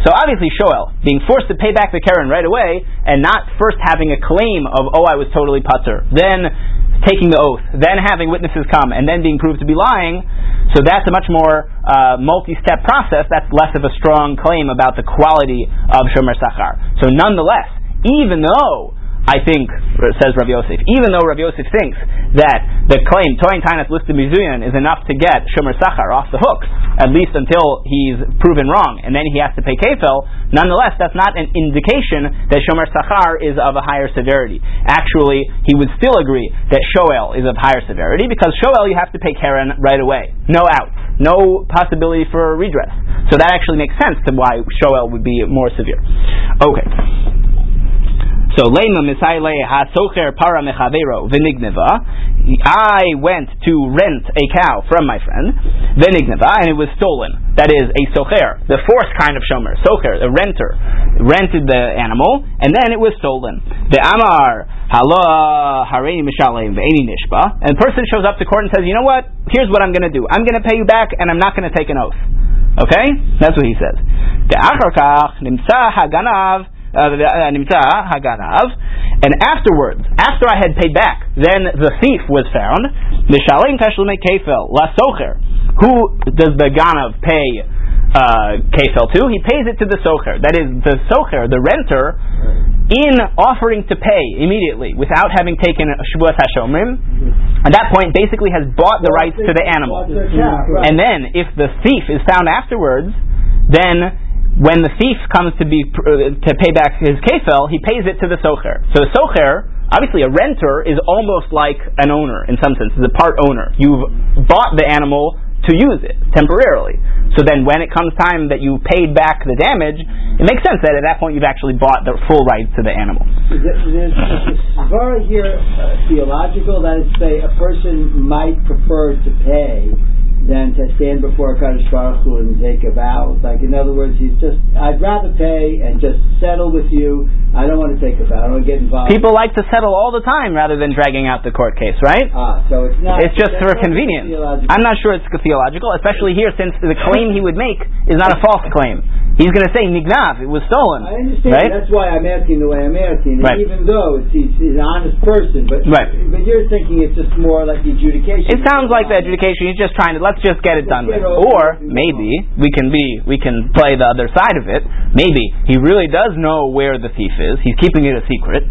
So obviously Shoel, being forced to pay back the Karen right away, and not first having a claim of, oh, I was totally putter, then taking the oath, then having witnesses come, and then being proved to be lying, so that's a much more uh, multi-step process. That's less of a strong claim about the quality of Shomer Sachar. So nonetheless, even though I think, says Rav Yosef, even though Rav Yosef thinks that the claim Toyin Tainas listed Mizuyan is enough to get Shomer Sachar off the hook, at least until he's proven wrong, and then he has to pay kefil. Nonetheless, that's not an indication that Shomer Sachar is of a higher severity. Actually, he would still agree that Shoel is of higher severity because Shoel you have to pay Karen right away, no outs, no possibility for redress. So that actually makes sense to why Shoel would be more severe. Okay. So lema misayle hasocher para mechavero v'nigneva. I went to rent a cow from my friend v'nigneva, and it was stolen. That is a socher, the fourth kind of shomer. Socher, a renter, rented the animal, and then it was stolen. The amar hala hareini mishalem ve'eni nishba. And the person shows up to court and says, "You know what? Here's what I'm going to do. I'm going to pay you back, and I'm not going to take an oath." Okay, that's what he says. The achar kach nimsa haganav nimtza haganav, and afterwards, after I had paid back, then the thief was found. Mishalim tashlume kefil lasocher. Who does the ganav pay uh, kefil to? He pays it to the socher. That is, the socher, the renter, in offering to pay immediately without having taken a shabuas hashomrim. At that point, basically has bought the rights to the animal. And then, if the thief is found afterwards, then when the thief comes to be uh, to pay back his kefil, he pays it to the socher. So the socher, obviously, a renter is almost like an owner in some sense. Is a part owner. You've bought the animal to use it temporarily. So then, when it comes time that you paid back the damage, it makes sense that at that point you've actually bought the full rights to the animal. There's is here uh, theological. That is, say, a person might prefer to pay than to stand before a Kadosh Baruch Hu and take a vow. Like, in other words, he's just, I'd rather pay and just settle with you. I don't want to take a vow. I don't want to get involved. People like to settle all the time rather than dragging out the court case, right? Ah, so it's not. It's just for convenience. I'm not sure it's theological, especially here since the claim he would make is not a false claim. He's going to say nignav, it was stolen. I understand. Right? That's why I'm asking the way I'm asking. Right. Even though it's, he's, he's an honest person, but Right. but you're thinking it's just more like the adjudication. It sounds like the adjudication. He's just trying to let's just get it done over Or maybe we can be we can play the other side of it. Maybe he really does know where the thief is. He's keeping it a secret,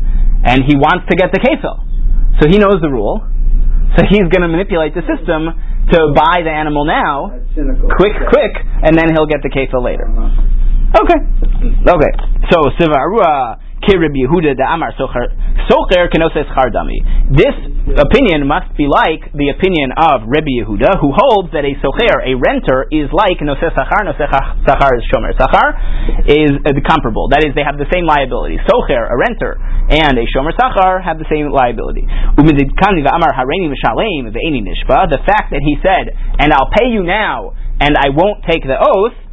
and he wants to get the kefil. So he knows the rule. So he's going to manipulate the system to buy the animal now, quick, quick, and then he'll get the kefil later. Uh-huh. Okay. Okay. So Sivarua ki Rabbi Yehuda da Amar socher socher kenoses chardami. This opinion must be like the opinion of Rabbi Yehuda, who holds that a socher, a renter, is like noses sachar. Noses sachar is shomer sachar, is uh, comparable. That is, they have the same liability. Socher, a renter, and a shomer sachar have the same liability. The fact that he said, "And I'll pay you now, and I won't take the oath."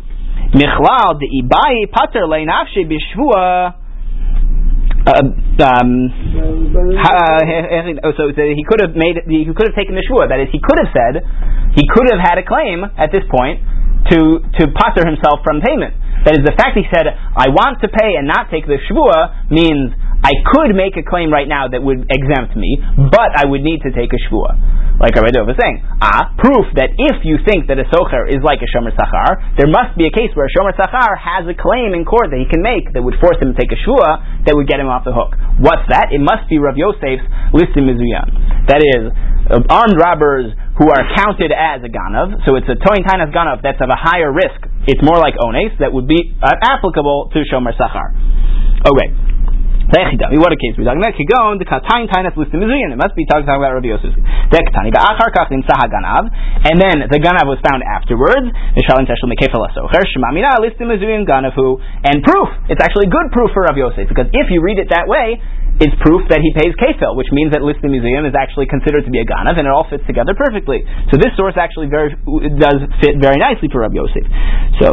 Michlal de ibai pater leinafshe bishvua. Uh, um, so, so he could have made he could have taken the shvua. That is, he could have said he could have had a claim at this point to to pater himself from payment. That is, the fact he said I want to pay and not take the shvua means I could make a claim right now that would exempt me, but I would need to take a shvua. Like Rabbi was saying, ah, proof that if you think that a socher is like a shomer sachar, there must be a case where a shomer sachar has a claim in court that he can make that would force him to take a shvua that would get him off the hook. What's that? It must be Rav Yosef's listim mizuyan. That is, uh, armed robbers who are counted as a ganav, so it's a toin tainas ganav that's of a higher risk. It's more like ones that would be uh, applicable to shomer sachar. Okay. What a case we're talking about. Kigon, the Katain Tainas listed Mizuyan. It must be talking about Rabbi Yosef. Dektani, Achar Kach Nimsa Haganav, and then the Ganav was found afterwards. Mishalin Teshel Mekefel Asocher, Shemamina listed Mizuyan Ganavu, and proof. It's actually good proof for Rabbi Yosef, because if you read it that way, is proof that he pays kefil, which means that listed museum is actually considered to be a ganav, and it all fits together perfectly. So this source actually very does fit very nicely for Rabbi Yosef. So,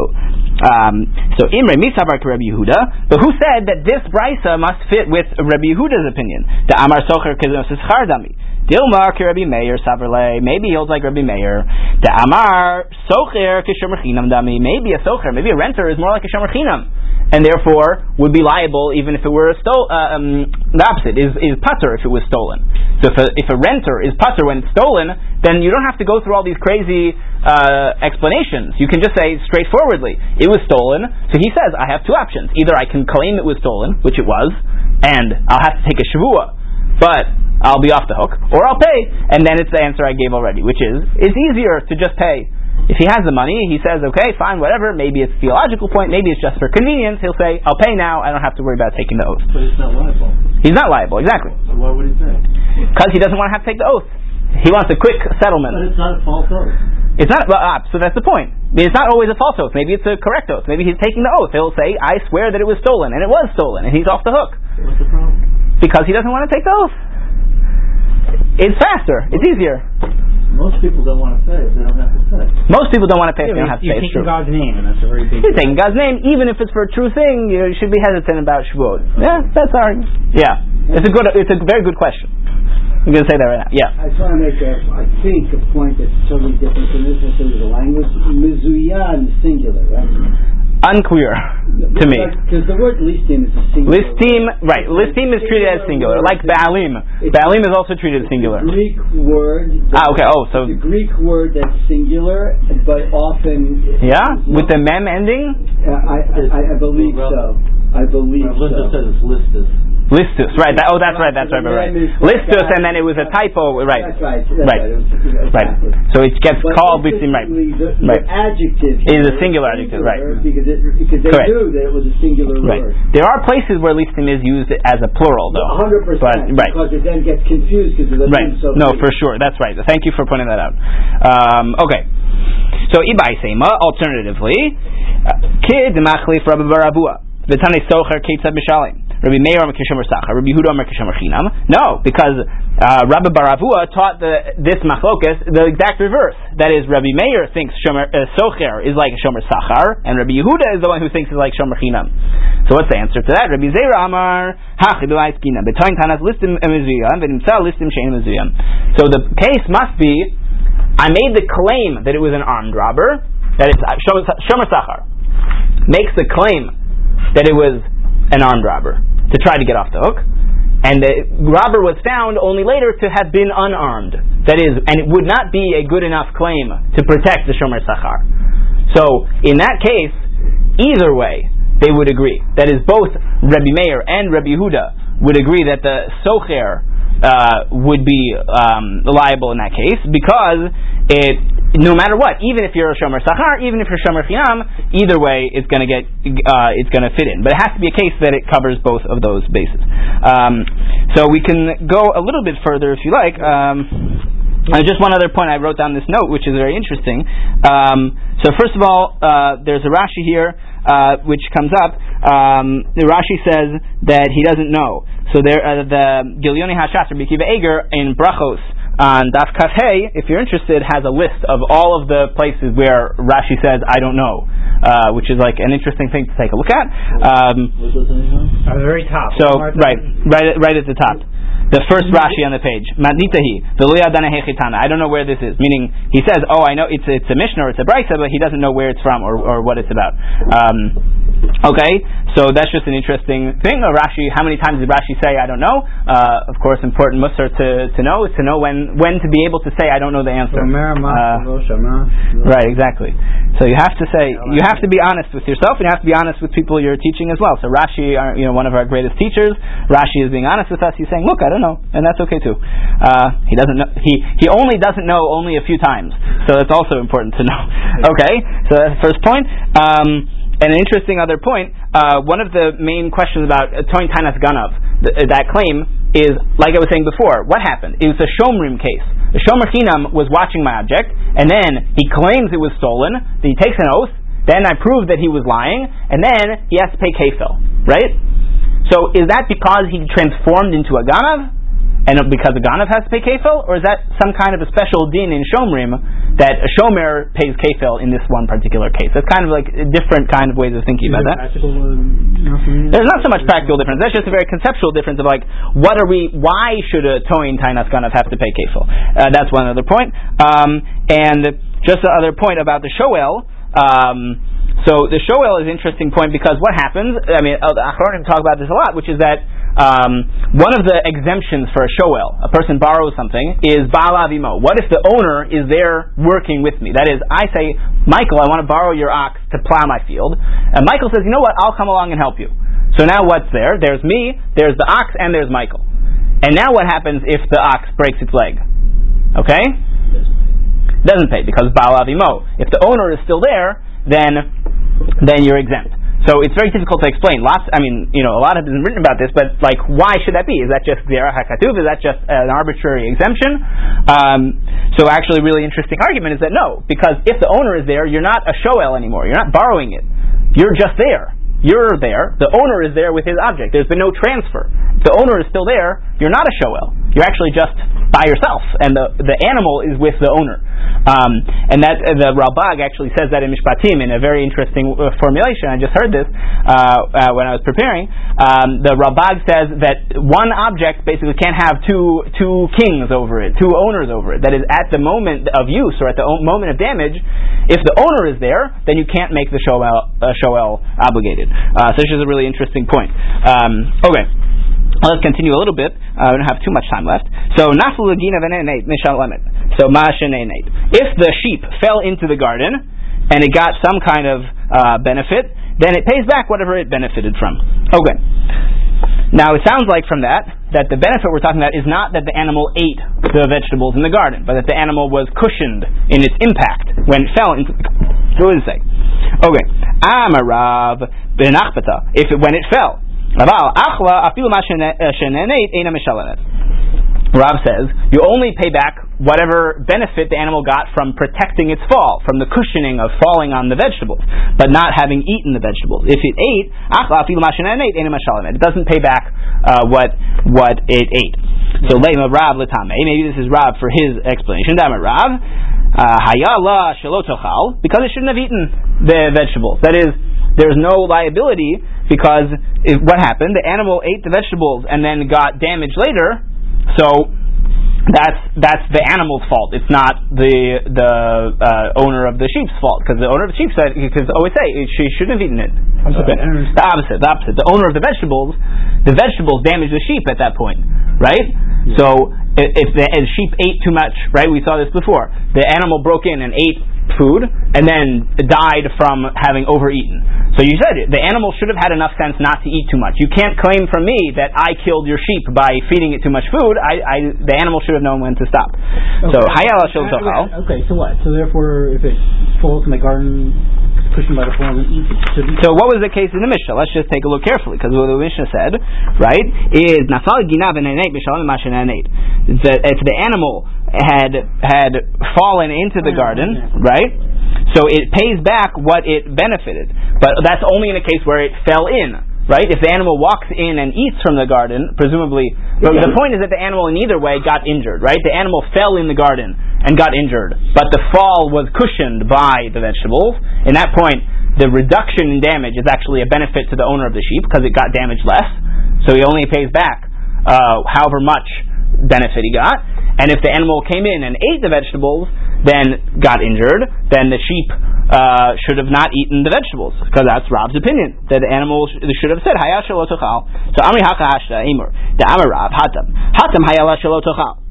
um, so Imre misavar Rabbi Yehuda, but who said that this brisa must fit with Rabbi Yehuda's opinion? The Amar Socher Kezosis Chardami. Dilmar Rabbi Meir Saverle. Maybe he holds like Rabbi Meir. The Amar Socher Kishomer Dami. Maybe a Socher, maybe a renter is more like a Shomer Chinam and therefore would be liable even if it were a stole. Uh, um, the opposite is is putter if it was stolen. So if a, if a renter is putter when it's stolen, then you don't have to go through all these crazy uh, explanations. You can just say straightforwardly, it was stolen. So he says, I have two options: either I can claim it was stolen, which it was, and I'll have to take a shavua, but I'll be off the hook, or I'll pay. And then it's the answer I gave already, which is it's easier to just pay if he has the money, he says, okay, fine, whatever. Maybe it's theological point. Maybe it's just for convenience. He'll say, I'll pay now. I don't have to worry about taking the oath. But he's not liable. He's not liable, exactly. So why would he pay? Because he doesn't want to have to take the oath. He wants a quick settlement. But it's not a false oath. It's not, well, uh, so that's the point. I mean, it's not always a false oath. Maybe it's a correct oath. Maybe he's taking the oath. He'll say, I swear that it was stolen, and it was stolen, and he's off the hook. What's the problem? Because he doesn't want to take the oath. It's faster. It's easier. Most people don't want to pay if they don't have to pay. Most people don't want to pay if they don't have to you're taking. God's name, and that's a very big. You're taking God's name, even if it's for a true thing. You should be hesitant about Shavuot. Yeah, that's our. Yeah, it's a good. It's a very good question. I'm going to say that right now. Yeah. I just want to make a, I think, a point that's totally different from this instead of the language. Mizuyan is singular, right? Unclear to me. Because the word listim is a singular. Listim, right? Listim is treated as singular, like Baalim. Baalim is also treated as singular. Greek word. Ah, okay. Oh, so It's a Greek word that's singular, but often. yeah, with the mem ending, Uh, I, I, I believe so. I believe Linda so. says it's listed. Listus, right? That, oh, that's right. That's right. Right. right. Listus, and then it was a typo, right? That's right. That's Right. right. It was- it was Right. backwards. So it gets But called listim, right? The, the Right. adjective Is a singular adjective, right. Because, it, because they Correct. knew that it was a singular Right. word. There are places where listim is used as a plural, though. Hundred percent, right. Because it then gets confused because of the Right. so No, for sure. That's right. Thank you for pointing that out. Um, okay. So ibai sema. Alternatively, uh, kid machlif Rabbah bar Avuha. V'tanei socher ketzad mishalim. Rabbi Meir Amar Merkishomer Sachar. Rabbi Yehuda Merkishomer Chinam. No, because uh, Rabbah bar Avuha taught the, this machlokas the exact reverse. That is, Rabbi Meir thinks shomer, uh, socher is like Shomer Sachar, and Rabbi Yehuda is the one who thinks it's like Shomer Chinam. So what's the answer to that? Rabbi Zera Amar Hachidu Aiskina. Betoin Tanas listim emizuyam, v'nimtza listim shein emizuyam. So the case must be, I made the claim that it was an armed robber, that it's uh, Shomer Sachar, makes the claim that it was an armed robber to try to get off the hook. And the robber was found only later to have been unarmed. That is, and it would not be a good enough claim to protect the Shomer Sachar. So, in that case, either way, they would agree. That is, both Rabbi Meir and Rabbi Yehuda would agree that the Socher uh, would be um, liable in that case because it no matter what, even if you're a shomer sachar, even if you're shomer chinam, either way, it's going to get uh, it's going to fit in. But it has to be a case that it covers both of those bases. Um, so we can go a little bit further if you like. Um, just one other point I wrote down this note, which is very interesting. Um, so first of all, uh, there's a Rashi here uh, which comes up. Um, the Rashi says that he doesn't know. So there, uh, the Gilyoni Hashas or Bikiva Eger in Brachos on Daf Kaf Hey, if you're interested, has a list of all of the places where Rashi says I don't know, uh, which is like an interesting thing to take a look at. Um, At the very top. so right, right, at- right at the top. The first Rashi on the page, Hechitana. I don't know where this is. Meaning, he says, "Oh, I know it's it's a Mishnah or it's a Brisa, but he doesn't know where it's from or, or what it's about." Um, okay, so that's just an interesting thing. Uh, Rashi, how many times did Rashi say, "I don't know"? Uh, of course, important musar to to know is to know when when to be able to say, "I don't know the answer." Uh, Right, exactly. So you have to say, you have to be honest with yourself, and you have to be honest with people you're teaching as well. So Rashi, are, you know, one of our greatest teachers, Rashi is being honest with us. He's saying, "Look, I don't know," and that's okay too. Uh, he doesn't know. He he only doesn't know only a few times, so that's also important to know. [laughs] Okay, so that's the first point. Um, and an interesting other point. Uh, one of the main questions about uh, Toin Tanas Ganav, uh, that claim, is like I was saying before. What happened? It was a Shomrim case. The Shomer Chinam was watching my object, and then he claims it was stolen. He takes an oath. Then I prove that he was lying, and then he has to pay kefil. Right? So is that because he transformed into a Ganav, and because a Ganav has to pay kefil, or is that some kind of a special din in Shomrim that a Shomer pays kefil in this one particular case? That's kind of like a different kind of ways of thinking about that. There's not so much practical difference. That's just a very conceptual difference of like, what are we? Why should a towing tainas ganav have to pay kefil? Uh, that's one other point. Um, and just the other point about the shoel. Um, so the shoel is an interesting point because what happens? I mean, uh, the Achronim talk about this a lot, which is that um, one of the exemptions for a shoel, a person borrows something, is baal avimo. What if the owner is there working with me? That is, I say, Michael, I want to borrow your ox to plow my field, and Michael says, you know what? I'll come along and help you. So now what's there? There's me, there's the ox, and there's Michael. And now what happens if the ox breaks its leg? Okay? Doesn't pay because baal avimo. If the owner is still there, then then you're exempt. So it's very difficult to explain. Lots, I mean, you know, a lot has been written about this, but like, why should that be? Is that just zera hakatuv? Is that just an arbitrary exemption? Um, so actually, really interesting argument is that no, because if the owner is there, you're not a shoel anymore. You're not borrowing it. You're just there. You're there. The owner is there with his object. There's been no transfer. If the owner is still there, you're not a shoel. You're actually just by yourself, and the the animal is with the owner. Um, and that uh, the Ralbag actually says that in Mishpatim in a very interesting uh, formulation. I just heard this uh, uh, when I was preparing. Um, the Ralbag says that one object basically can't have two two kings over it, two owners over it. That is, at the moment of use or at the o- moment of damage, if the owner is there, then you can't make the shoel uh, shoel obligated. Uh, so this is a really interesting point. Um, okay. Let's continue a little bit. Uh, we don't have too much time left. So. So. If the sheep fell into the garden and it got some kind of uh, benefit, then it pays back whatever it benefited from. Okay. Now it sounds like from that that the benefit we're talking about is not that the animal ate the vegetables in the garden, but that the animal was cushioned in its impact when it fell into. It say? Okay. Amarav benachbata. If it, when it fell. Achla. Rav says you only pay back whatever benefit the animal got from protecting its fall, from the cushioning of falling on the vegetables, but not having eaten the vegetables. If it ate. It doesn't pay back uh, what what it ate. So Rav. Maybe this is Rav for his explanation. Rav hayala shalotochal because it shouldn't have eaten the vegetables. That is, there's no liability because if, what happened? The animal ate the vegetables and then got damaged later. So that's that's the animal's fault. It's not the the uh, owner of the sheep's fault because the owner of the sheep said because always say she shouldn't have eaten it. The opposite, the opposite. The owner of the vegetables, the vegetables damaged the sheep at that point, right? So if, if the if sheep ate too much, right? We saw this before. The animal broke in and ate food and then died from having overeaten. So you said. The animal should have had enough sense not to eat too much. You can't claim from me that I killed your sheep by feeding it too much food. I, I the animal should have known when to stop. So hayala shel. Okay, so what? So therefore, if it falls in my garden, by the form and eat it. Should be So what was the case in the Mishnah? Let's just take a look carefully because what the Mishnah said, right, is nafal ginav and if the animal had had fallen into the garden, right, so it pays back what it benefited, but that's only in a case where it fell in. Right? If the animal walks in and eats from the garden, presumably, but the point is that the animal in either way got injured, right? The animal fell in the garden and got injured, but the fall was cushioned by the vegetables. In that point, the reduction in damage is actually a benefit to the owner of the sheep because it got damaged less, so he only pays back uh, however much benefit he got. And if the animal came in and ate the vegetables, then got injured, then the sheep uh, should have not eaten the vegetables because that's Rav's opinion that the animal sh- should have said. So amri haka hashta emor the amar Rav hatam hatam.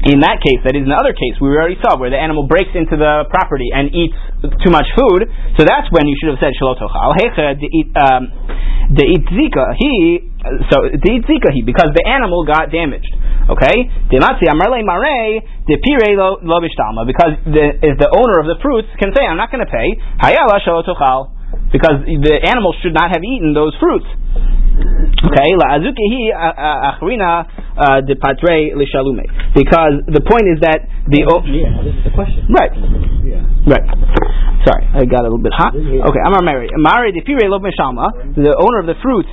In that case, that is another case we already saw where the animal breaks into the property and eats too much food. So that's when you should have said shelo. Hecha the itzika he so he because the animal got damaged. Okay, dematzi amarle mare de pire lo because the if the owner of the fruits can say I'm not going to pay hayala because the animal should not have eaten those fruits. Okay, la azukihi achrina Uh, de patre lishalume. Because the point is that the o- yeah, this is the question. right, Yeah. right. Sorry, I got a little bit hot. Okay, Amar Mary. Mari de pire lo the owner of the fruits.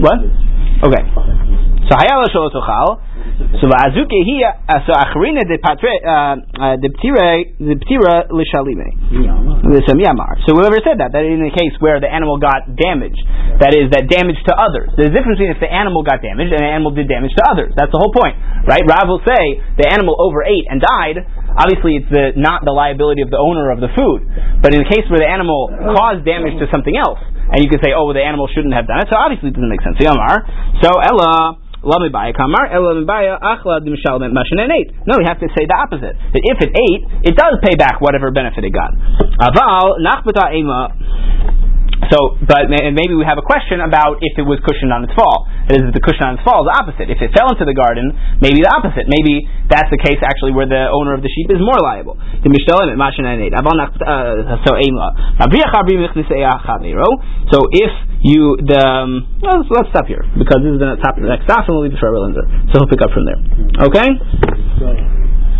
What? Okay. So hayala shelo So la'azukihi uh, so achrina de patre uh, uh, de ptire de ptira lishalime. Yamar. So whoever said that, that in the case where the animal got damaged, that is, that damage to others. There's a difference between if the animal got damaged and the animal did damage to others. That's the whole point, right? Rav will say the animal overate and died. Obviously, it's the, not the liability of the owner of the food. But in the case where the animal caused damage to something else, and you could say, oh, well, the animal shouldn't have done it, so obviously it doesn't make sense. Yamar. So Ella. No, we have to say the opposite. That if it ate, it does pay back whatever benefit it got. So, but and maybe we have a question about if it was cushioned on its fall. That is, if the cushion on its fall is the opposite. If it fell into the garden, maybe the opposite. Maybe that's the case actually where the owner of the sheep is more liable. The nach- uh, So if you the um, let's, let's stop here because this is to top the next stop and we'll leave it for Linzer. So he'll pick up from there. Okay.